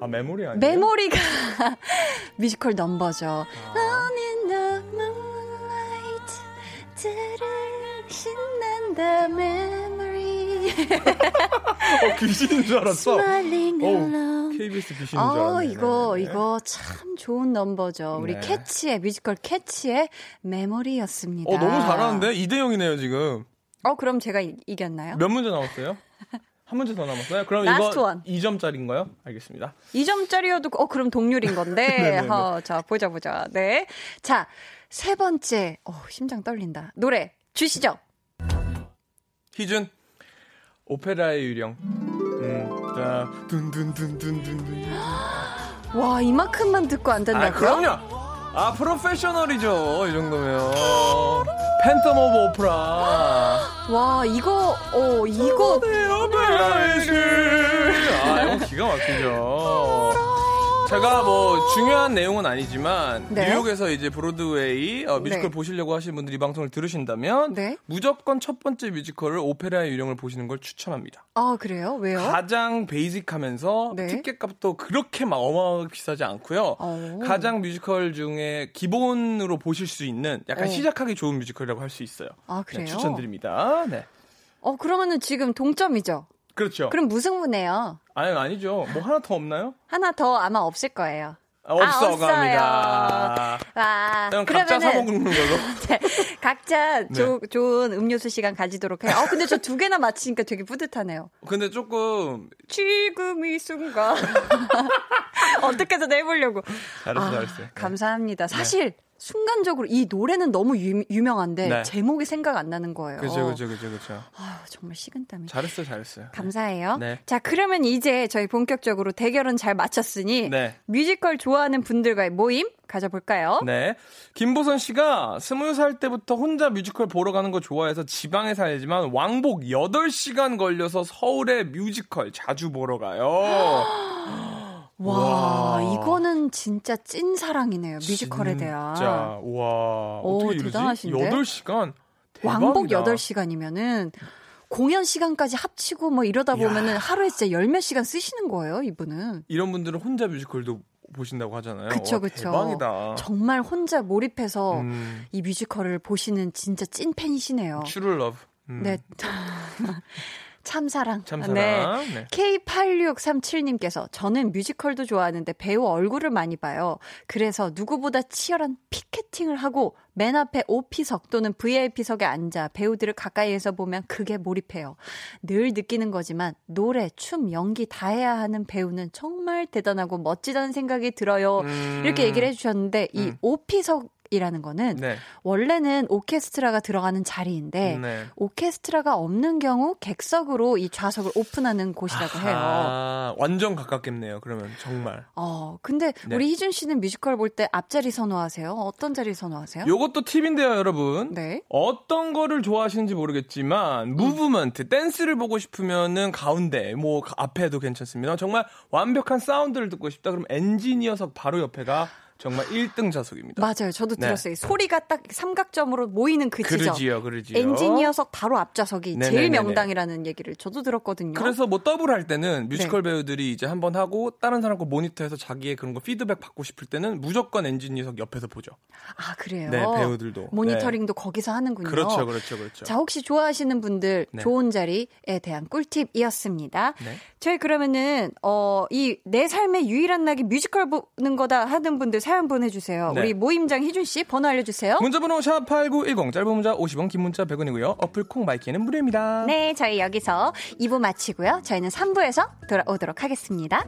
아 메모리 아니에요? 메모리가 *laughs* 뮤지컬 넘버죠. 아. 신난다 메모리 *laughs* 어, 귀신인 줄 알았어. 어, KBS 귀신인 줄 알았네. 어, 이거, 네. 이거 참 좋은 넘버죠. 우리 네. 캣츠의, 뮤지컬 캣츠의 메모리였습니다. 어, 너무 잘하는데? 2대0이네요, 지금. 어, 그럼 제가 이, 이겼나요? 몇 문제 남았어요? *laughs* 한 문제 더 남았어요? 그럼 이거 원. 2점짜리인가요? 알겠습니다. 2점짜리여도, 어, 그럼 동률인 건데. *laughs* 네. 어, 자, 보자, 보자. 네. 자, 세 번째. 어, 심장 떨린다. 노래 주시죠. 희준 오페라의 유령. 음, 자, 둔둔둔둔둔둔. *gasps* 와, 이만큼만 듣고 안 된다고요? 아, 그럼요. 아, 프로페셔널이죠. 이 정도면. Phantom of Opera. *gasps* 와, 이거, 어, 이거. 아, 이거 기가 막히죠. *laughs* 제가 뭐 중요한 내용은 아니지만 네. 뉴욕에서 이제 브로드웨이 어, 뮤지컬 네. 보시려고 하시는 분들이 이 방송을 들으신다면 네. 무조건 첫 번째 뮤지컬을 오페라의 유령을 보시는 걸 추천합니다. 아 그래요? 왜요? 가장 basic하면서 네. 티켓값도 그렇게 막 어마어마하게 비싸지 않고요. 오. 가장 뮤지컬 중에 기본으로 보실 수 있는 약간 오. 시작하기 좋은 뮤지컬이라고 할 수 있어요. 아 그래요? 네, 추천드립니다. 네. 어 그러면은 지금 동점이죠? 그렇죠. 그럼 무승부네요. 아니 아니죠. 뭐 하나 더 없나요? 하나 더 아마 없을 거예요. 아, 없어 아, 갑니다. 와, 그럼 각자 사 먹는 걸로. *laughs* 네, 각자 네. 조, 좋은 음료수 시간 가지도록 해요. 어, 근데 저 두 개나 맞히니까 되게 뿌듯하네요. 근데 조금 지금 이 순간 *laughs* 어떻게든 해보려고. 잘했어, 아, 잘했어요. 감사합니다. 사실 네. 순간적으로 이 노래는 너무 유, 명한데 네. 제목이 생각 안 나는 거예요. 그죠, 그죠, 그죠, 그죠. 아, 정말 식은땀이. 잘했어요, 잘했어요. 감사해요. 네. 자, 그러면 이제 저희 본격적으로 대결은 잘 마쳤으니 네. 뮤지컬 좋아하는 분들과의 모임 가져볼까요? 네. 김보선 씨가 스물 살 때부터 혼자 뮤지컬 보러 가는 거 좋아해서 지방에 살지만 왕복 8시간 걸려서 서울에 뮤지컬 자주 보러 가요. *gasps* *gasps* 와, 와, 이거는 진짜 찐 사랑이네요. 뮤지컬에 대한. 진짜, 와. 오, 대단하신데? 8시간? 대박이다. 왕복 8시간이면은 공연 시간까지 합치고 뭐 이러다 보면은 야. 하루에 진짜 열 몇 시간 쓰시는 거예요, 이분은. 이런 분들은 혼자 뮤지컬도 보신다고 하잖아요. 그쵸, 그쵸. 대박이다. 정말 혼자 몰입해서 음. 이 뮤지컬을 보시는 진짜 찐 팬이시네요. True love. 음. 네. *laughs* 참사랑. 참사랑. 네. 네. K8637님께서 저는 뮤지컬도 좋아하는데 배우 얼굴을 많이 봐요. 그래서 누구보다 치열한 피켓팅을 하고 맨 앞에 OP석 또는 VIP석에 앉아 배우들을 가까이에서 보면 그게 몰입해요. 늘 느끼는 거지만 노래, 춤, 연기 다 해야 하는 배우는 정말 대단하고 멋지다는 생각이 들어요. 음. 이렇게 얘기를 해주셨는데 이 음. 좌석 이라는 거는 네. 원래는 오케스트라가 들어가는 자리인데 네. 오케스트라가 없는 경우 객석으로 이 좌석을 오픈하는 곳이라고 해요. 아, 완전 가깝겠네요. 그러면 정말. 어, 근데 네. 우리 희준 씨는 뮤지컬 볼 때 앞자리 선호하세요? 어떤 자리 선호하세요? 요것도 팁인데요, 여러분. 네. 어떤 거를 좋아하시는지 모르겠지만 movement, 음. 댄스를 보고 싶으면은 가운데, 뭐 앞에도 괜찮습니다. 정말 완벽한 사운드를 듣고 싶다 그러면 엔지니어석 바로 옆에가 정말 1등 좌석입니다. 맞아요. 저도 네. 들었어요. 소리가 딱 삼각점으로 모이는 그 지점. 그러지요, 그러지요. 엔지니어석 바로 앞좌석이 네네네네. 제일 명당이라는 얘기를 저도 들었거든요. 그래서 뭐 더블 할 때는 뮤지컬 네. 배우들이 이제 한 번 하고 다른 사람 거 모니터해서 자기의 그런 거 피드백 받고 싶을 때는 무조건 엔지니어석 옆에서 보죠. 아, 그래요? 네, 배우들도. 모니터링도 네. 거기서 하는군요. 그렇죠, 그렇죠, 그렇죠. 자, 혹시 좋아하시는 분들 네. 좋은 자리에 대한 꿀팁이었습니다. 네. 저희 그러면은 어, 이 내 삶의 유일한 낙이 뮤지컬 보는 거다 하는 분들 사연 보내주세요. 네. 우리 모임장 희준 씨 번호 알려주세요. 문자번호 샵 #8910 짧은 문자 50원, 긴 문자 100원이고요. 어플 콩 my K는 무료입니다. 네, 저희 여기서 2부 마치고요. 저희는 3부에서 돌아오도록 하겠습니다.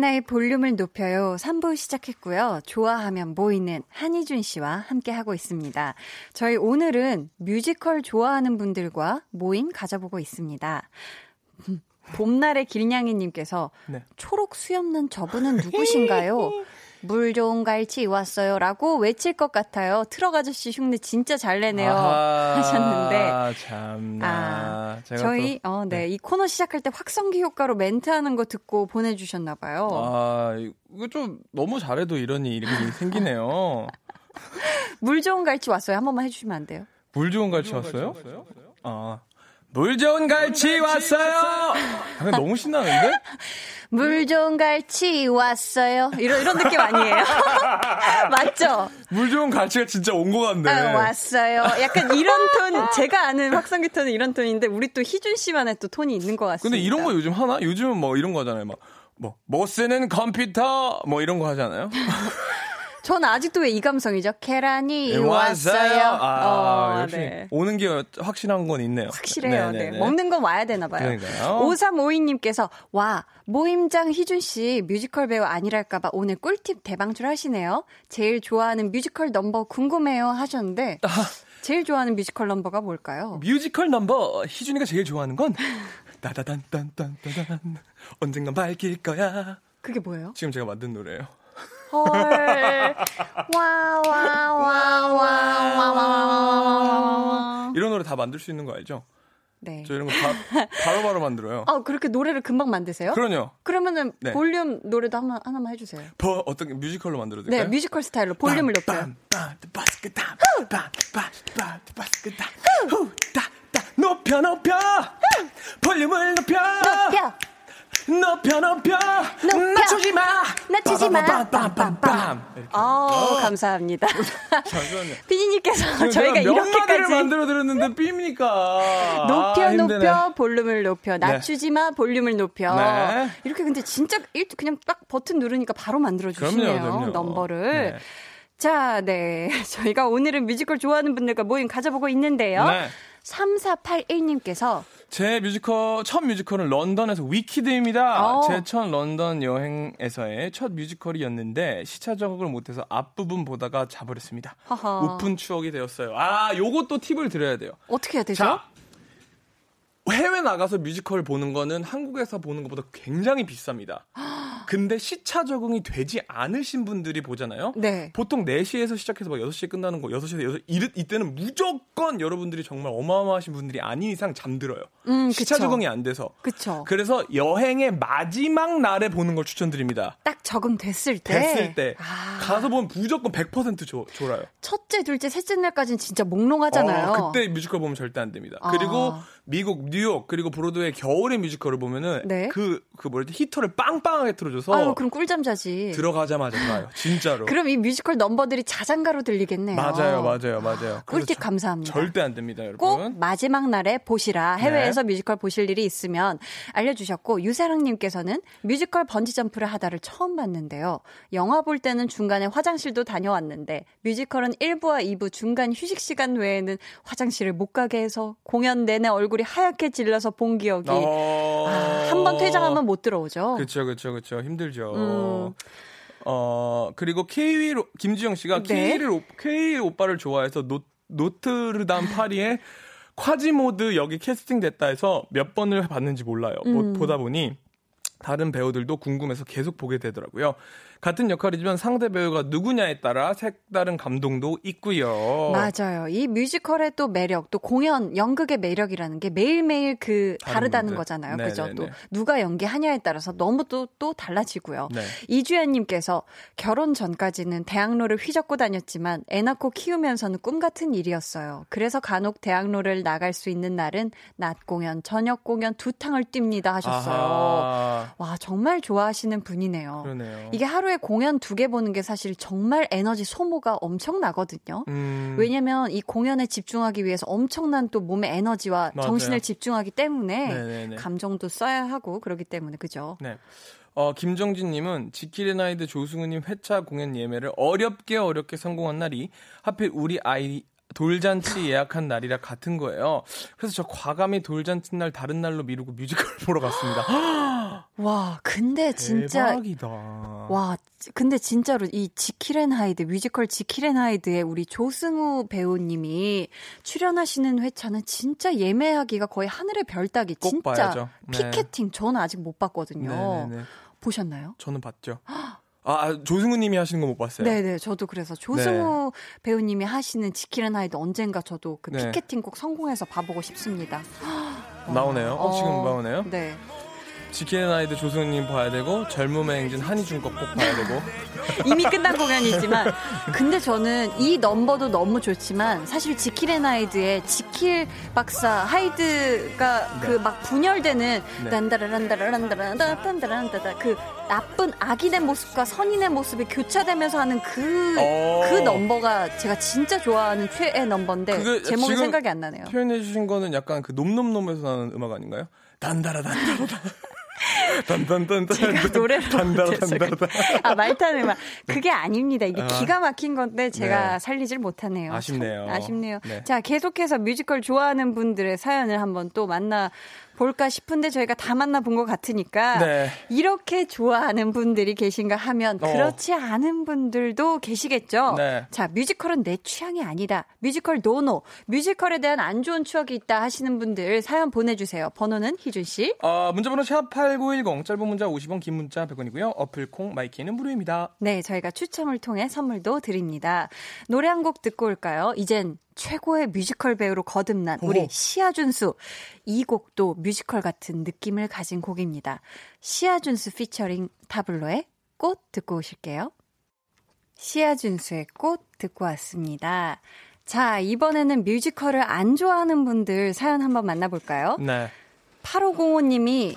강한나의 볼륨을 높여요. 3부 시작했고요. 좋아하면 모이는 한희준 씨와 함께 하고 있습니다. 저희 오늘은 뮤지컬 좋아하는 분들과 모임 가져보고 있습니다. 봄날의 길냥이님께서 네. 초록 수염난 저분은 누구신가요? *laughs* 물 좋은 갈치 왔어요. 라고 외칠 것 같아요. 트럭 아저씨 흉내 진짜 잘 내네요. 아하, *laughs* 하셨는데. 참나. 아, 저희, 또, 어, 네. 네. 이 코너 시작할 때 확성기 효과로 멘트 하는 거 듣고 보내주셨나봐요. 아, 이거 좀 너무 잘해도 이런 일이 *laughs* 생기네요. 물 좋은 갈치 왔어요. 한 번만 해주시면 안 돼요? 물 좋은 갈치 왔어요? 아. 물 좋은 갈치 왔어요! 아, 너무 신나는데? *laughs* 물 좋은 갈치 왔어요. 이런, 이런 느낌 아니에요? *laughs* 맞죠? 물 좋은 갈치가 진짜 온 것 같네. 아, 왔어요. 약간 이런 톤, 제가 아는 확성기 톤은 이런 톤인데, 우리 또 희준 씨만의 또 톤이 있는 것 같습니다. 근데 이런 거 요즘 하나? 요즘은 뭐 이런 거 하잖아요. 막, 뭐, 못 쓰는 컴퓨터, 뭐 이런 거 하잖아요. *laughs* 전 아직도 왜 이 감성이죠? 계란이 네, 왔어요. 아, 어, 역시 네. 오는 게 확실한 건 있네요. 확실해요. 네. 먹는 건 와야 되나 봐요. 그러니까요. 5352님께서 와, 모임장 희준 씨 뮤지컬 배우 아니랄까 봐 오늘 꿀팁 대방출 하시네요. 제일 좋아하는 뮤지컬 넘버 궁금해요 하셨는데 아. 제일 좋아하는 뮤지컬 넘버가 뭘까요? 뮤지컬 넘버 희준이가 제일 좋아하는 건 *laughs* 따다단딴딴따단 언젠간 밝힐 거야. 그게 뭐예요? 지금 제가 만든 노래예요. 헐. 와, 와, 와, 와, 와, 와, 이런 노래 다 만들 수 있는 거 알죠? 네. 저 이런 거 바, 바로 바로 만들어요. 아, 그렇게 노래를 금방 만드세요? 그럼요. 그러면은 네. 볼륨 노래도 하나, 하나만 해주세요. 버, 어떻게 뮤지컬로 만들어 드릴까요? 네, 뮤지컬 스타일로 볼륨을 높여요. 높여 높여 볼륨을 높여 높여 높여 높여 낮추지 마 낮추지 마 빰빰빰빰 어 감사합니다 피디님께서 저희가 이렇게까지 만들어 드렸는데 삐입니까 높여 아, 높여 볼륨을 높여 네. 낮추지 마 볼륨을 높여 네. 이렇게 근데 진짜 그냥 딱 버튼 누르니까 바로 만들어 주시네요 넘버를 네. 자, 네. *laughs* 저희가 오늘은 뮤지컬 좋아하는 분들과 모임 가져보고 있는데요. 네. 3481님께서 제 뮤지컬 첫 뮤지컬은 런던에서 위키드입니다. 어. 제 첫 런던 여행에서의 첫 뮤지컬이었는데 시차 적응을 못해서 앞부분 보다가 자버렸습니다. 하하. 웃픈 추억이 되었어요. 아, 요것도 팁을 드려야 돼요. 어떻게 해야 되죠? 자, 해외 나가서 뮤지컬 보는 거는 한국에서 보는 것보다 굉장히 비쌉니다. 근데 시차 적응이 되지 않으신 분들이 보잖아요. 네. 보통 4시에서 시작해서 막 6시에 끝나는 거 6시에서 6시 이, 이때는 무조건 여러분들이 정말 어마어마하신 분들이 아닌 이상 잠들어요. 음, 시차 적응이 안 돼서. 그쵸. 그래서 여행의 마지막 날에 보는 걸 추천드립니다. 딱 적응됐을 때. 됐을 때. 아. 가서 보면 무조건 100% 조, 졸아요. 첫째, 둘째, 셋째 날까지는 진짜 몽롱하잖아요. 어, 그때 뮤지컬 보면 절대 안 됩니다. 아. 그리고 미국 뉴욕 그리고 브로드웨이 겨울의 뮤지컬을 보면은 네. 그그 그 뭐지? 히터를 빵빵하게 틀어줘서 아유 그럼 꿀잠 자지. 들어가자마자 좋아요. *laughs* 진짜로. 그럼 이 뮤지컬 넘버들이 자장가로 들리겠네요. 맞아요 맞아요 맞아요. 꿀팁 감사합니다. 절대 안 됩니다 여러분. 꼭 마지막 날에 보시라. 해외에서 네. 뮤지컬 보실 일이 있으면 알려 주셨고 유사랑 님께서는 뮤지컬 번지 점프를 하다를 처음 봤는데요. 영화 볼 때는 중간에 화장실도 다녀왔는데 뮤지컬은 1부와 2부 중간 휴식 시간 외에는 화장실을 못 가게 해서 공연 내내 얼굴 이 하얗게 질려서 본 기억이 어... 아, 한번 퇴장하면 못 들어오죠. 그렇죠, 그렇죠, 그렇죠. 힘들죠. 음... 어 그리고 K 김지영 씨가 네. 케이윌 케이윌 오빠를 좋아해서 노, 노트르담 드 파리에 콰지모드 여기 캐스팅 됐다 해서 몇 번을 봤는지 몰라요. 음. 보다 보니 다른 배우들도 궁금해서 계속 보게 되더라고요. 같은 역할이지만 상대 배우가 누구냐에 따라 색다른 감동도 있고요. 맞아요. 이 뮤지컬의 또 매력, 또 공연, 연극의 매력이라는 게 매일매일 그 다르다는 거잖아요. 네, 그죠? 네, 또 네. 누가 연기하냐에 따라서 너무 또, 또 달라지고요. 네. 이주연님께서 결혼 전까지는 대학로를 휘젓고 다녔지만 애 낳고 키우면서는 꿈 같은 일이었어요. 그래서 간혹 대학로를 나갈 수 있는 날은 낮 공연, 저녁 공연 두 탕을 뜁니다 하셨어요. 아하. 와, 정말 좋아하시는 분이네요. 그러네요. 이게 하루 하루에 공연 두 개 보는 게 사실 정말 에너지 소모가 엄청나거든요. 음. 왜냐면 이 공연에 집중하기 위해서 엄청난 또 몸의 에너지와 맞아요. 정신을 집중하기 때문에 네네네. 감정도 써야 하고 그러기 때문에 그죠. 네. 어, 김정진님은 지킬 앤 하이드 조승우님 회차 공연 예매를 어렵게 어렵게 성공한 날이 하필 우리 아이 돌잔치 예약한 날이라 같은 거예요. 그래서 저 과감히 돌잔치 날 다른 날로 미루고 뮤지컬 *laughs* 보러 갔습니다. *gasps* 와, 근데 진짜 대박이다. 와, 근데 진짜로 이 지킬앤 하이드 뮤지컬 지킬앤 하이드에 우리 조승우 배우님이 출연하시는 회차는 진짜 예매하기가 거의 하늘의 별 따기. 진짜 네. 피켓팅 저는 아직 못 봤거든요. 네네네. 보셨나요? 저는 봤죠. *gasps* 아, 아, 조승우 님이 하시는 거 못 봤어요. 네네, 저도 그래서 조승우 네. 배우님이 하시는 지킬 앤 하이드 언젠가 저도 그 네. 피켓팅 꼭 성공해서 봐보고 싶습니다. 나오네요? 어, 지금 나오네요? 네. 지킬 앤 하이드 조승우님 봐야 되고 젊음의 행진 한희준 거 꼭 봐야 되고 *laughs* 이미 끝난 공연이지만 근데 저는 이 넘버도 너무 좋지만 사실 지킬앤 하이드의 지킬 박사 하이드가 네. 그막 분열되는 네. 란다라란다라란다란다란다란다 그 나쁜 악인의 모습과 선인의 모습이 교차되면서 하는 그그 어... 그 넘버가 제가 진짜 좋아하는 최애 넘버인데 제목이 생각이 안 나네요. 표현해 주신 거는 약간 그 놈놈놈에서 나는 음악 아닌가요? 단다라 단다라 *laughs* 단단단단. 제가 노래를 못해서. 아, 말타는 막. 그게 아닙니다. 이게 아. 기가 막힌 건데 제가 네. 살리질 못하네요. 아쉽네요. 아쉽네요. 네. 자, 계속해서 뮤지컬 좋아하는 분들의 사연을 한번 또 만나 볼까 싶은데 저희가 다 만나본 것 같으니까 네. 이렇게 좋아하는 분들이 계신가 하면 어. 그렇지 않은 분들도 계시겠죠. 네. 자, 뮤지컬은 내 취향이 아니다. 뮤지컬 no no. 뮤지컬에 대한 안 좋은 추억이 있다 하시는 분들 사연 보내주세요. 번호는 희준 씨. 어, 문자번호 샵 #8910 짧은 문자 50원, 긴 문자 100원이고요. 어플 콩 마이 K는 무료입니다. 네, 저희가 추첨을 통해 선물도 드립니다. 노래 한 곡 듣고 올까요? 이젠 최고의 뮤지컬 배우로 거듭난 우리 시아준수. 이 곡도 뮤지컬 같은 느낌을 가진 곡입니다. 시아준수 피처링 타블로의 꽃 듣고 오실게요. 시아준수의 꽃 듣고 왔습니다. 자, 이번에는 뮤지컬을 안 좋아하는 분들 사연 한번 만나볼까요? 네. 8505님이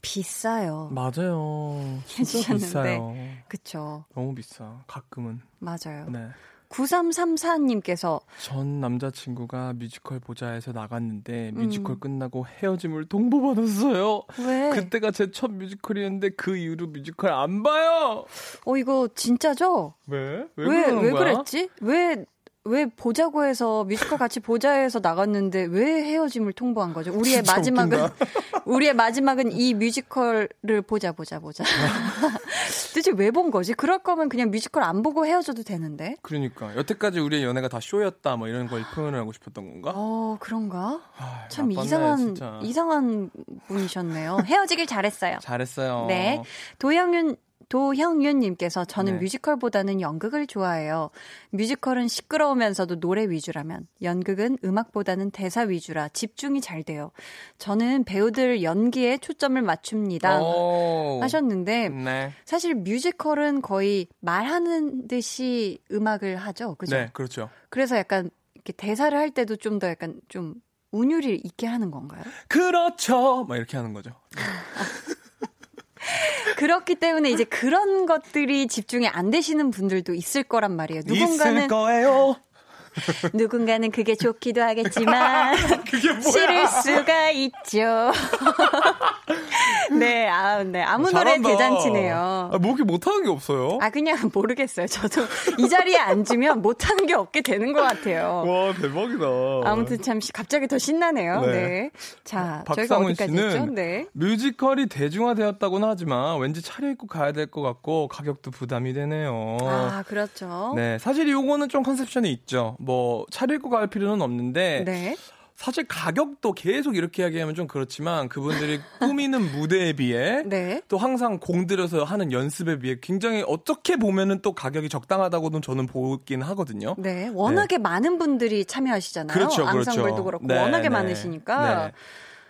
비싸요. 맞아요. 진짜 비싸요. 그쵸. 너무 비싸. 가끔은. 맞아요. 네. 9334님께서 전 남자친구가 뮤지컬 보자 해서 나갔는데 음. 뮤지컬 끝나고 헤어짐을 통보받았어요. 왜? 그때가 제 첫 뮤지컬이었는데 그 이후로 뮤지컬 안 봐요. 어 이거 진짜죠? 왜? 왜, 왜, 왜 그랬지? 왜 왜 보자고 해서 뮤지컬 같이 보자 해서 나갔는데 왜 헤어짐을 통보한 거죠? 우리의 마지막은 *laughs* 우리의 마지막은 이 뮤지컬을 보자 보자 보자. *laughs* 도대체 왜 본 거지? 그럴 거면 그냥 뮤지컬 안 보고 헤어져도 되는데. 그러니까 여태까지 우리의 연애가 다 쇼였다 뭐 이런 걸 표현을 하고 싶었던 건가? 어 그런가? 아, 참 이상한 진짜. 이상한 분이셨네요. 헤어지길 잘했어요. 잘했어요. 네, 도영윤 도형윤님께서 저는 네. 뮤지컬보다는 연극을 좋아해요. 뮤지컬은 시끄러우면서도 노래 위주라면 연극은 음악보다는 대사 위주라 집중이 잘 돼요. 저는 배우들 연기에 초점을 맞춥니다. 하셨는데 네. 사실 뮤지컬은 거의 말하는 듯이 음악을 하죠. 그죠? 네, 그렇죠. 그래서 약간 이렇게 대사를 할 때도 좀 더 약간 좀 운율이 있게 하는 건가요? 그렇죠. 막 이렇게 하는 거죠. *laughs* 그렇기 때문에 이제 그런 것들이 집중이 안 되시는 분들도 있을 거란 말이에요. 누군가는 있을 거예요. *laughs* 누군가는 그게 좋기도 하겠지만 *laughs* 싫을 수가 있죠. *laughs* 네, 아, 네. 아무 노래 대잔치네요. 아, 뭐이 못하는 게 없어요? 아, 그냥 모르겠어요. 저도 이 자리에 앉으면 못하는 게 없게 되는 것 같아요. 와, 대박이다. 아무튼 참 갑자기 더 신나네요. 네. 네. 자, 저희가 어디까지 했죠? 네. 뮤지컬이 대중화되었다고는 하지만 왠지 차려입고 가야 될 것 같고 가격도 부담이 되네요. 아, 그렇죠. 네, 사실 이거는 좀 컨셉션이 있죠. 뭐 차려입고 갈 필요는 없는데 네. 사실 가격도 계속 이렇게 이야기하면 좀 그렇지만 그분들이 *laughs* 꾸미는 무대에 비해 네. 또 항상 공들여서 하는 연습에 비해 굉장히 어떻게 보면은 또 가격이 적당하다고는 저는 보긴 하거든요. 네, 워낙에 네. 많은 분들이 참여하시잖아요. 그렇죠, 그렇죠. 앙상블도 그렇고 네, 워낙에 네. 많으시니까.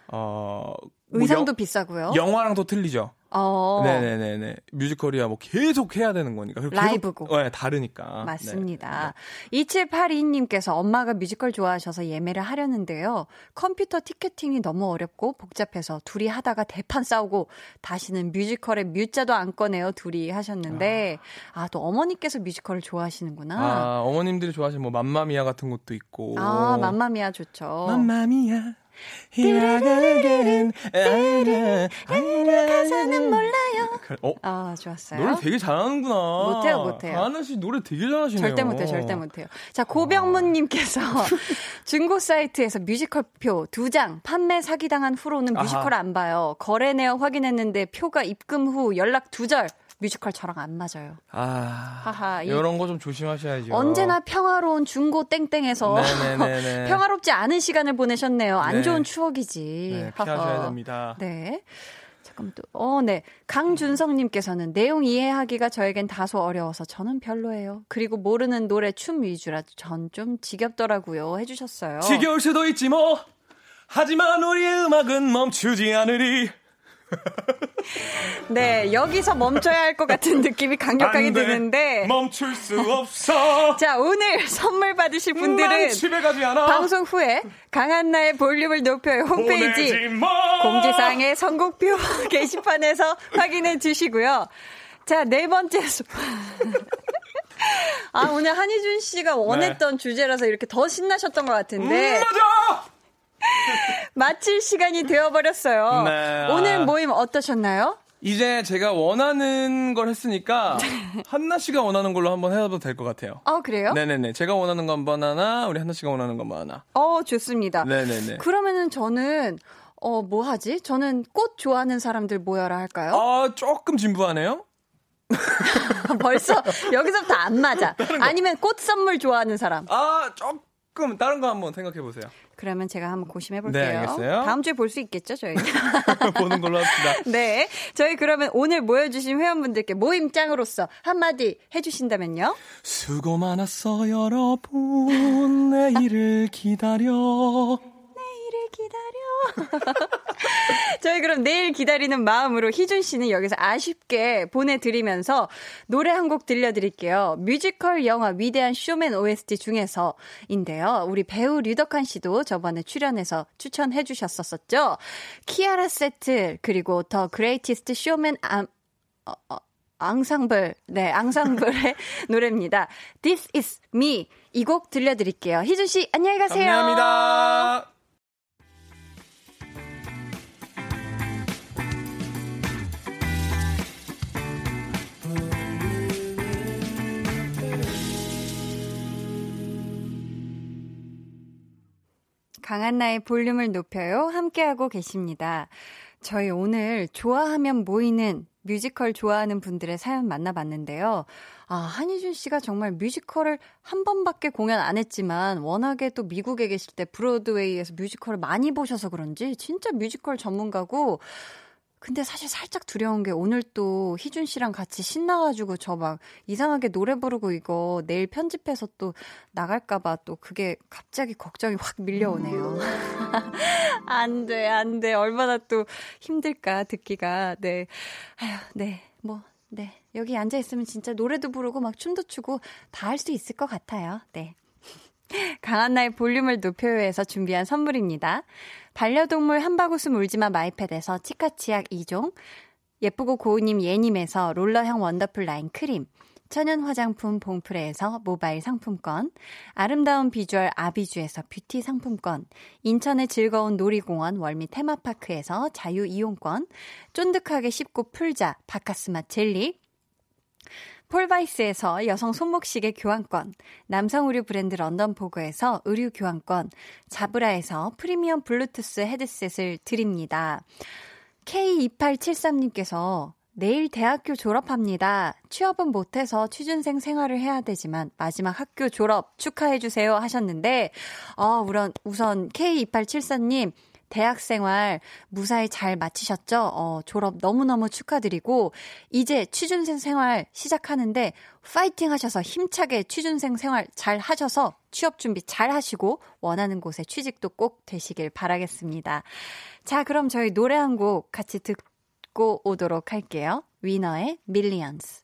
네. 어, 뭐 의상도 영, 비싸고요. 영화랑 또 틀리죠. 어. 네네네네. 뮤지컬이야 뭐 계속 해야 되는 거니까. 라이브고. 네, 다르니까. 맞습니다. 네. 2782님께서 엄마가 뮤지컬 좋아하셔서 예매를 하려는데요. 컴퓨터 티켓팅이 너무 어렵고 복잡해서 둘이 하다가 대판 싸우고 다시는 뮤지컬에 뮤자도 안 꺼내요. 둘이 하셨는데 아, 또 어머니께서 뮤지컬을 좋아하시는구나. 아, 어머님들이 좋아하시는 뭐 맘마미아 같은 것도 있고. 아, 맘마미아 좋죠. 맘마미아. Here I go again 가사는 몰라요. 어? 아 좋았어요. 노래 되게 잘하는구나. 못해요, 못해요. 하나 씨 노래 되게 잘하시네요. 절대 못해요, 절대 못해요. 자 고병문님께서 *laughs* 중고 사이트에서 뮤지컬 표 두 장 판매 사기당한 후로는 뮤지컬. 안 봐요. 거래 내역 확인했는데 표가 입금 후 연락 두절. 뮤지컬 저랑 안 맞아요. 아, 하하. 이런 거 좀 조심하셔야죠. 언제나 평화로운 중고 땡땡에서 *laughs* 평화롭지 않은 시간을 보내셨네요. 안 네. 좋은 추억이지. 네, 피하셔야 됩니다. 네. 잠깐 또, 어, 네. 강준성님께서는 내용 이해하기가 저에겐 다소 어려워서 저는 별로예요. 그리고 모르는 노래 춤 위주라 전 좀 지겹더라고요. 해주셨어요. 지겨울 수도 있지 뭐. 하지만 우리의 음악은 멈추지 않으리. 네, 여기서 멈춰야 할 것 같은 느낌이 강력하게 드는데. 멈출 수 없어. 자, 오늘 *laughs* 선물 받으실 분들은. 방송 후에 강한나의 볼륨을 높여요 홈페이지 공지사항의 선곡표 *laughs* 게시판에서 확인해 주시고요. 자, 네 번째 수. *laughs* 아, 오늘 한희준 씨가 원했던 네. 주제라서 이렇게 더 신나셨던 것 같은데. 음, 맞아! *laughs* 마칠 시간이 되어버렸어요. 네. 오늘 모임 어떠셨나요? 이제 제가 원하는 걸 했으니까 *laughs* 한나 씨가 원하는 걸로 한번 해도 될 것 같아요. 어 그래요? 네네네. 제가 원하는 건 바나나, 우리 한나 씨가 원하는 건 바나나. 어 좋습니다. 네네네. 그러면은 저는 어 뭐 하지? 저는 꽃 좋아하는 사람들 모여라 할까요? 아 조금 진부하네요. *laughs* 벌써 여기서부터 안 맞아. 아니면 꽃 선물 좋아하는 사람. 아 조금 다른 거 한번 생각해 보세요. 그러면 제가 한번 고심해 볼게요. 네, 알겠어요. 다음 주에 볼 수 있겠죠, 저희. *laughs* 보는 걸로 합시다. *laughs* 네. 저희 그러면 오늘 모여주신 회원분들께 모임장으로서 한마디 해주신다면요? 수고 많았어, 여러분. 내일을 기다려. *laughs* 내일을 기다려. *laughs* 저희 그럼 내일 기다리는 마음으로 희준 씨는 여기서 아쉽게 보내드리면서 노래 한 곡 들려드릴게요. 뮤지컬 영화 위대한 쇼맨 OST 중에서인데요. 우리 배우 류덕환 씨도 저번에 출연해서 추천해 주셨었죠. 키알라 세틀 그리고 The Greatest Showman 암 어, 어, 앙상블, 네, 앙상블의 *laughs* 노래입니다. This is me. 이 곡 들려드릴게요. 희준 씨, 안녕히 가세요. 감사합니다. 강한나의 볼륨을 높여요. 함께하고 계십니다. 저희 오늘 좋아하면 모이는 뮤지컬 좋아하는 분들의 사연 만나봤는데요. 아, 한희준 씨가 정말 뮤지컬을 한 번밖에 공연 안 했지만 워낙에 또 미국에 계실 때 브로드웨이에서 뮤지컬을 많이 보셔서 그런지 진짜 뮤지컬 전문가고 근데 사실 살짝 두려운 게 오늘 또 희준 씨랑 같이 신나가지고 저 막 이상하게 노래 부르고 이거 내일 편집해서 또 나갈까봐 또 그게 갑자기 걱정이 확 밀려오네요. *laughs* 안 돼, 안 돼. 얼마나 또 힘들까, 듣기가. 네. 아휴, 네. 뭐, 네. 여기 앉아있으면 진짜 노래도 부르고 막 춤도 추고 다 할 수 있을 것 같아요. 네. 강한나의 볼륨을 높여요해서 준비한 선물입니다. 반려동물 한바구스 울지마 마이패드에서 치카치약 2종, 예쁘고 고운님 예님에서 롤러형 원더풀 라인 크림, 천연 화장품 봉프레에서 모바일 상품권, 아름다운 비주얼 아비주에서 뷰티 상품권, 인천의 즐거운 놀이공원 월미 테마파크에서 자유 이용권, 쫀득하게 씹고 풀자 바카스마 젤리, 폴바이스에서 여성 손목시계 교환권, 남성 의류 브랜드 런던포그에서 의류 교환권, 자브라에서 프리미엄 블루투스 헤드셋을 드립니다. K2873님께서 내일 대학교 졸업합니다. 취업은 못해서 취준생 생활을 해야 되지만 마지막 학교 졸업 축하해주세요 하셨는데, 어, 우선, 우선 K2874님, 대학 생활 무사히 잘 마치셨죠? 어, 졸업 너무너무 축하드리고, 이제 취준생 생활 시작하는데, 파이팅 하셔서 힘차게 취준생 생활 잘 하셔서 취업 준비 잘 하시고, 원하는 곳에 취직도 꼭 되시길 바라겠습니다. 자, 그럼 저희 노래 한 곡 같이 듣고 오도록 할게요. 위너의 Millions.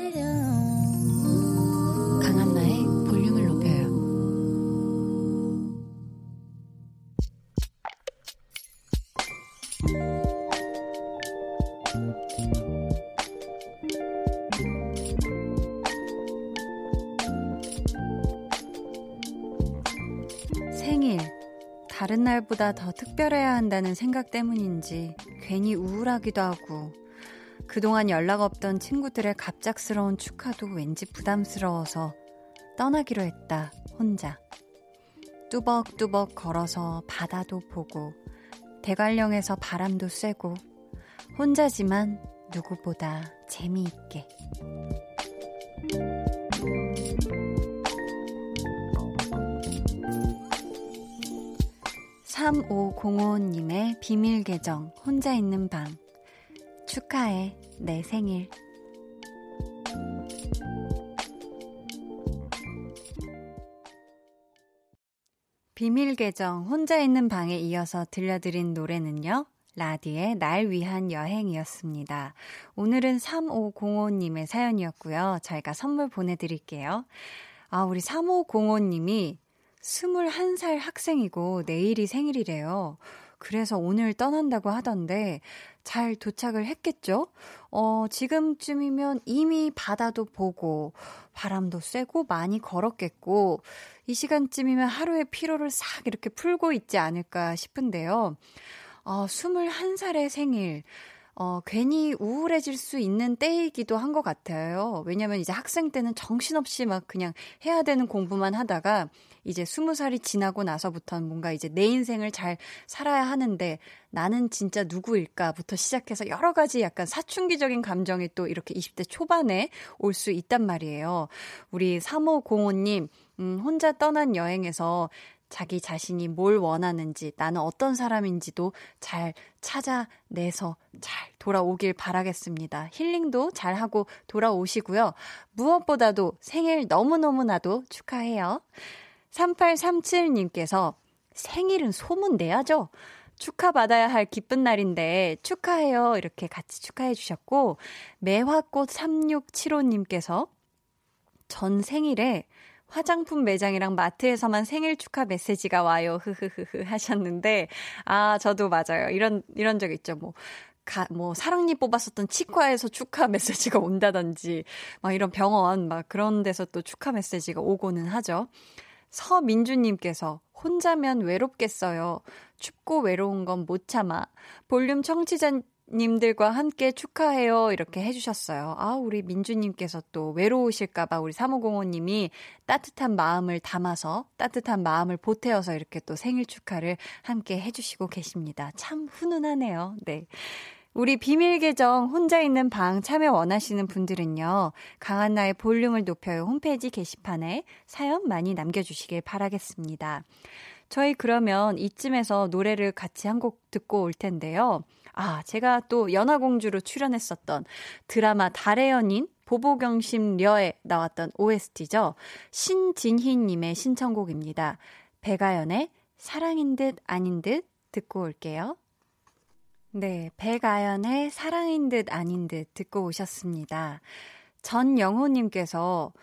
다른 날보다 더 특별해야 한다는 생각 때문인지 괜히 우울하기도 하고 그동안 연락 없던 친구들의 갑작스러운 축하도 왠지 부담스러워서 떠나기로 했다, 혼자. 뚜벅뚜벅 걸어서 바다도 보고 대관령에서 바람도 쐬고 혼자지만 누구보다 재미있게. 3505님의 비밀 계정, 혼자 있는 방. 축하해, 내 생일. 비밀 계정, 혼자 있는 방에 이어서 들려드린 노래는요, 라디의 날 위한 여행이었습니다. 오늘은 3505님의 사연이었고요. 저희가 선물 보내드릴게요. 아, 우리 3505님이 21살 학생이고 내일이 생일이래요. 그래서 오늘 떠난다고 하던데 잘 도착을 했겠죠? 어, 지금쯤이면 이미 바다도 보고 바람도 쐬고 많이 걸었겠고 이 시간쯤이면 하루의 피로를 싹 이렇게 풀고 있지 않을까 싶은데요. 어, 21살의 생일. 어, 괜히 우울해질 수 있는 때이기도 한 것 같아요. 왜냐면 이제 학생 때는 정신없이 막 그냥 해야 되는 공부만 하다가 이제 스무 살이 지나고 나서부터는 뭔가 이제 내 인생을 잘 살아야 하는데 나는 진짜 누구일까부터 시작해서 여러 가지 약간 사춘기적인 감정이 또 이렇게 20대 초반에 올 수 있단 말이에요. 우리 3505님, 음, 혼자 떠난 여행에서 자기 자신이 뭘 원하는지, 나는 어떤 사람인지도 잘 찾아내서 잘 돌아오길 바라겠습니다. 힐링도 잘 하고 돌아오시고요. 무엇보다도 생일 너무너무나도 축하해요. 3837님께서 생일은 소문 내야죠? 축하받아야 할 기쁜 날인데 축하해요. 이렇게 같이 축하해 주셨고, 매화꽃 3675님께서 전 생일에 화장품 매장이랑 마트에서만 생일 축하 메시지가 와요. 흐흐흐흐 하셨는데, 아, 저도 맞아요. 이런, 이런 적 있죠. 뭐, 가, 뭐, 사랑니 뽑았었던 치과에서 축하 메시지가 온다든지, 막 이런 병원, 막 그런 데서 또 축하 메시지가 오고는 하죠. 서민주님께서 혼자면 외롭겠어요. 춥고 외로운 건 못 참아. 볼륨 청취자 님들과 함께 축하해요. 이렇게 해주셨어요. 아, 우리 민주님께서 또 외로우실까봐 우리 3505님이 따뜻한 마음을 담아서, 따뜻한 마음을 보태어서 이렇게 또 생일 축하를 함께 해주시고 계십니다. 참 훈훈하네요. 네. 우리 비밀 계정 혼자 있는 방 참여 원하시는 분들은요. 강한나의 볼륨을 높여요 홈페이지 게시판에 사연 많이 남겨주시길 바라겠습니다. 저희 그러면 이쯤에서 노래를 같이 한 곡 듣고 올 텐데요. 아, 제가 또 연화공주로 출연했었던 드라마 달의 연인 보보경심 려에 나왔던 OST죠. 신진희님의 신청곡입니다. 배가연의 사랑인 듯 아닌 듯 듣고 올게요. 네, 백아연의 사랑인 듯 아닌 듯 듣고 오셨습니다. 전영호님께서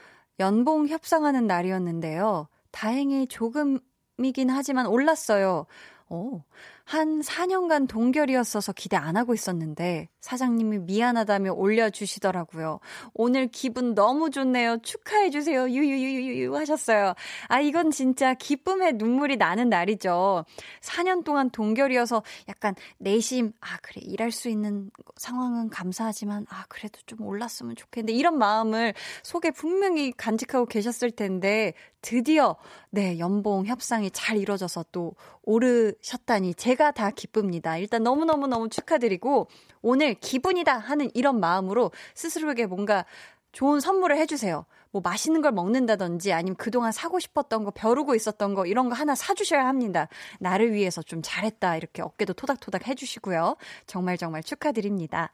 연봉 협상하는 날이었는데요. 다행히 조금이긴 하지만 올랐어요. 오, 한 4년간 동결이었어서 기대 안 하고 있었는데 사장님이 미안하다며 올려주시더라고요. 오늘 기분 너무 좋네요. 축하해주세요. 유유유유유 하셨어요. 아, 이건 진짜 기쁨의 눈물이 나는 날이죠. 4년 동안 동결이어서 약간 내심, 아, 그래, 일할 수 있는 상황은 감사하지만, 아, 그래도 좀 올랐으면 좋겠는데, 이런 마음을 속에 분명히 간직하고 계셨을 텐데, 드디어, 네, 연봉 협상이 잘 이루어져서 또 오르셨다니, 제가 다 기쁩니다. 일단 너무너무너무 축하드리고, 오늘 기분이다 하는 이런 마음으로 스스로에게 뭔가 좋은 선물을 해주세요. 뭐 맛있는 걸 먹는다든지 아니면 그동안 사고 싶었던 거, 벼르고 있었던 거 이런 거 하나 사주셔야 합니다. 나를 위해서 좀 잘했다 이렇게 어깨도 토닥토닥 해주시고요. 정말 정말 축하드립니다.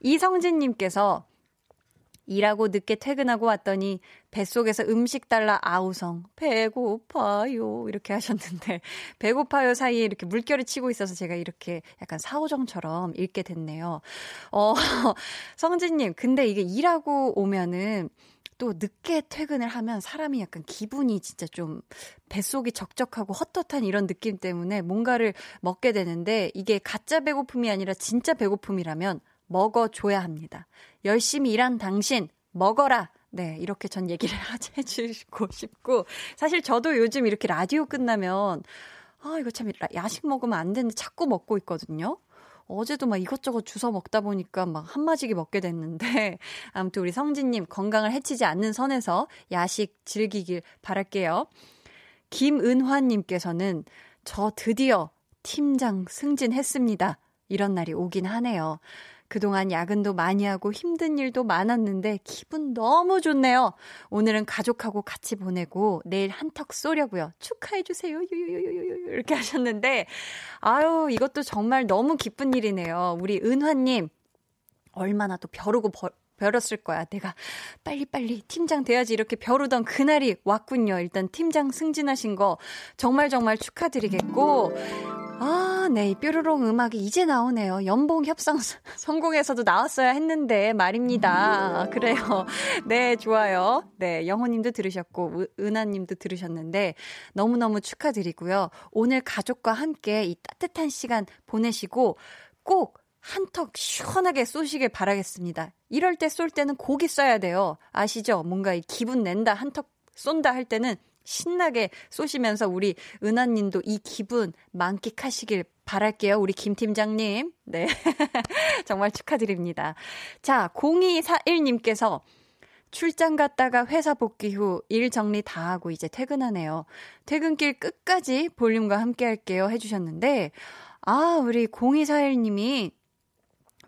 이성진님께서 일하고 늦게 퇴근하고 왔더니 뱃속에서 음식 달라 아우성 배고파요 이렇게 하셨는데 *laughs* 배고파요 사이에 이렇게 물결이 치고 있어서 제가 이렇게 약간 사오정처럼 읽게 됐네요. 어 *laughs* 성진님 근데 이게 일하고 오면은 또 늦게 퇴근을 하면 사람이 약간 기분이 진짜 좀 뱃속이 적적하고 헛헛한 이런 느낌 때문에 뭔가를 먹게 되는데 이게 가짜 배고픔이 아니라 진짜 배고픔이라면 먹어줘야 합니다. 열심히 일한 당신, 먹어라! 네, 이렇게 전 얘기를 *laughs* 해주고 싶고, 사실 저도 요즘 이렇게 라디오 끝나면, 아, 이거 참 야식 먹으면 안 되는데 자꾸 먹고 있거든요. 어제도 막 이것저것 주워 먹다 보니까 막 한마지기 먹게 됐는데, *laughs* 아무튼 우리 성진님 건강을 해치지 않는 선에서 야식 즐기길 바랄게요. 김은화님께서는 저 드디어 팀장 승진했습니다. 이런 날이 오긴 하네요. 그동안 야근도 많이 하고 힘든 일도 많았는데 기분 너무 좋네요. 오늘은 가족하고 같이 보내고 내일 한턱 쏘려고요. 축하해주세요. 유유유유 이렇게 하셨는데, 아유, 이것도 정말 너무 기쁜 일이네요. 우리 은화님, 얼마나 또 벼르고 버, 벼렸을 거야. 내가 빨리빨리 팀장 돼야지 이렇게 벼르던 그날이 왔군요. 일단 팀장 승진하신 거 정말 정말 축하드리겠고, 아, 네. 뾰로롱 음악이 이제 나오네요. 연봉 협상 성공해서도 나왔어야 했는데 말입니다. 그래요. *laughs* 네, 좋아요. 네, 영호님도 들으셨고, 은하님도 들으셨는데, 너무너무 축하드리고요. 오늘 가족과 함께 이 따뜻한 시간 보내시고, 꼭 한턱 시원하게 쏘시길 바라겠습니다. 이럴 때 쏠 때는 고기 써야 돼요. 아시죠? 뭔가 이 기분 낸다, 한턱 쏜다 할 때는 신나게 쏘시면서 우리 은하님도 이 기분 만끽하시길 바랄게요. 우리 김 팀장님. 네. *laughs* 정말 축하드립니다. 자, 0241님께서 출장 갔다가 회사 복귀 후 일 정리 다 하고 이제 퇴근하네요. 퇴근길 끝까지 볼륨과 함께 할게요. 해주셨는데, 아, 우리 0241님이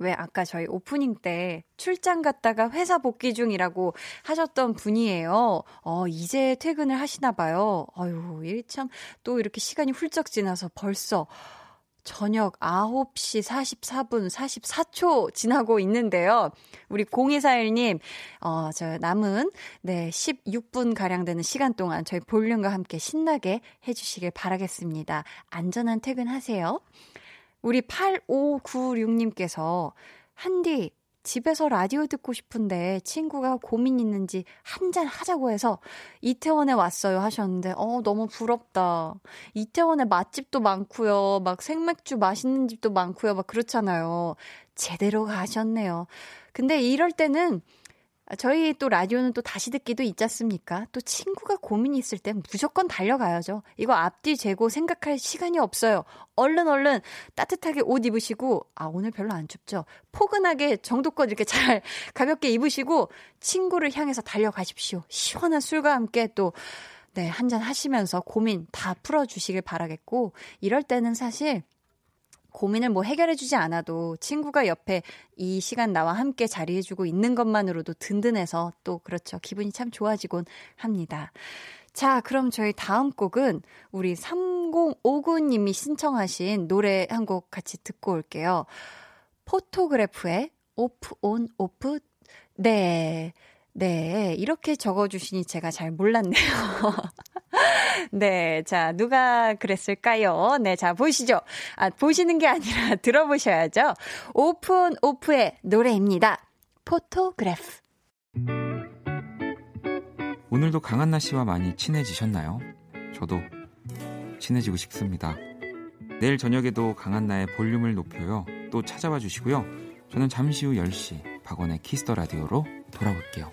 왜 아까 저희 오프닝 때 출장 갔다가 회사 복귀 중이라고 하셨던 분이에요. 어, 이제 퇴근을 하시나 봐요. 어유, 일 참 또 이렇게 시간이 훌쩍 지나서 벌써 저녁 9시 44분 44초 지나고 있는데요. 우리 0241님, 어, 저 남은, 네, 16분 가량 되는 시간 동안 저희 볼륨과 함께 신나게 해주시길 바라겠습니다. 안전한 퇴근하세요. 우리 8596님께서 한디 집에서 라디오 듣고 싶은데 친구가 고민 있는지 한잔 하자고 해서 이태원에 왔어요 하셨는데, 어, 너무 부럽다. 이태원에 맛집도 많고요. 막 생맥주 맛있는 집도 많고요. 막 그렇잖아요. 제대로 가셨네요. 근데 이럴 때는 저희 또 라디오는 또 다시 듣기도 있지 않습니까? 또 친구가 고민이 있을 땐 무조건 달려가야죠. 이거 앞뒤 재고 생각할 시간이 없어요. 얼른 얼른 따뜻하게 옷 입으시고, 아, 오늘 별로 안 춥죠? 포근하게 정도껏 이렇게 잘 *laughs* 가볍게 입으시고, 친구를 향해서 달려가십시오. 시원한 술과 함께 또, 네, 한잔 하시면서 고민 다 풀어주시길 바라겠고, 이럴 때는 사실 고민을 뭐 해결해주지 않아도 친구가 옆에 이 시간 나와 함께 자리해주고 있는 것만으로도 든든해서 또 그렇죠. 기분이 참 좋아지곤 합니다. 자, 그럼 저희 다음 곡은 우리 3059님이 신청하신 노래 한 곡 같이 듣고 올게요. 포토그래프의 오프 온 오프 네. 네, 이렇게 적어 주시니 제가 잘 몰랐네요. *laughs* *laughs* 네, 자, 누가 그랬을까요? 네, 자, 보시죠. 아, 보시는 게 아니라 *laughs* 들어보셔야죠. 오프온오프의 노래입니다. Photograph. 오늘도 강한나 씨와 많이 친해지셨나요? 저도 친해지고 싶습니다. 내일 저녁에도 강한나의 볼륨을 높여요. 또 찾아와 주시고요. 저는 잠시 후 10시 박원의 Kiss the Radio로 돌아올게요.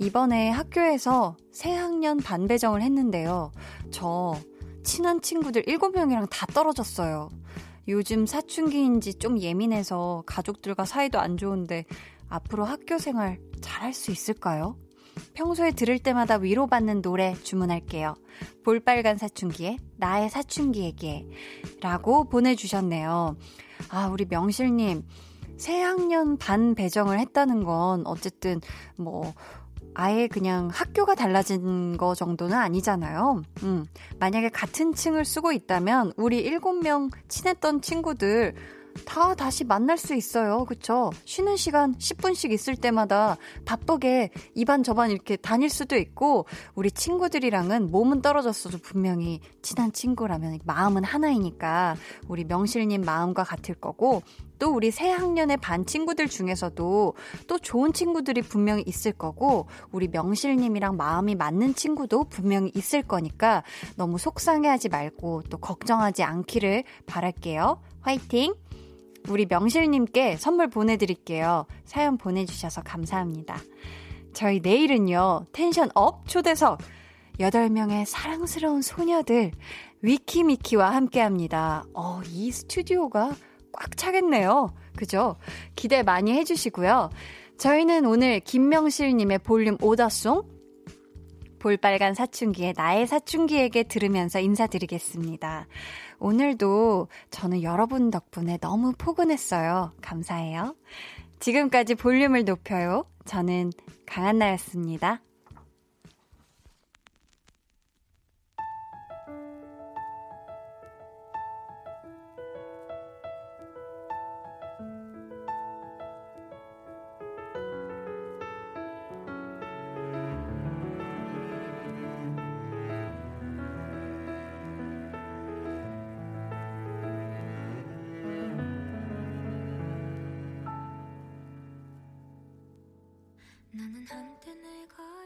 이번에 학교에서 새학년 반배정을 했는데요. 저 친한 친구들 7명이랑 다 떨어졌어요. 요즘 사춘기인지 좀 예민해서 가족들과 사이도 안 좋은데 앞으로 학교 생활 잘할 수 있을까요? 평소에 들을 때마다 위로받는 노래 주문할게요. 볼빨간 사춘기에 나의 사춘기에게 라고 보내주셨네요. 아, 우리 명실님. 새학년 반 배정을 했다는 건 어쨌든 뭐 아예 그냥 학교가 달라진 거 정도는 아니잖아요. 음, 만약에 같은 층을 쓰고 있다면 우리 일곱 명 친했던 친구들 다 다시 만날 수 있어요. 그쵸? 쉬는 시간 10분씩 있을 때마다 바쁘게 이반 저반 이렇게 다닐 수도 있고, 우리 친구들이랑은 몸은 떨어졌어도 분명히 친한 친구라면 마음은 하나이니까, 우리 명실님 마음과 같을 거고, 또 우리 새 학년의 반 친구들 중에서도 또 좋은 친구들이 분명히 있을 거고, 우리 명실님이랑 마음이 맞는 친구도 분명히 있을 거니까, 너무 속상해하지 말고 또 걱정하지 않기를 바랄게요. 화이팅! 우리 명실님께 선물 보내드릴게요. 사연 보내주셔서 감사합니다. 저희 내일은요, tension up 초대석 8명의 사랑스러운 소녀들 위키미키와 함께 합니다. 어, 이 스튜디오가 꽉 차겠네요. 그죠? 기대 많이 해주시고요. 저희는 오늘 김명실님의 볼륨 오더송 볼빨간 사춘기의 나의 사춘기에게 들으면서 인사드리겠습니다. 오늘도 저는 여러분 덕분에 너무 포근했어요. 감사해요. 지금까지 볼륨을 높여요. 저는 강한나였습니다. 나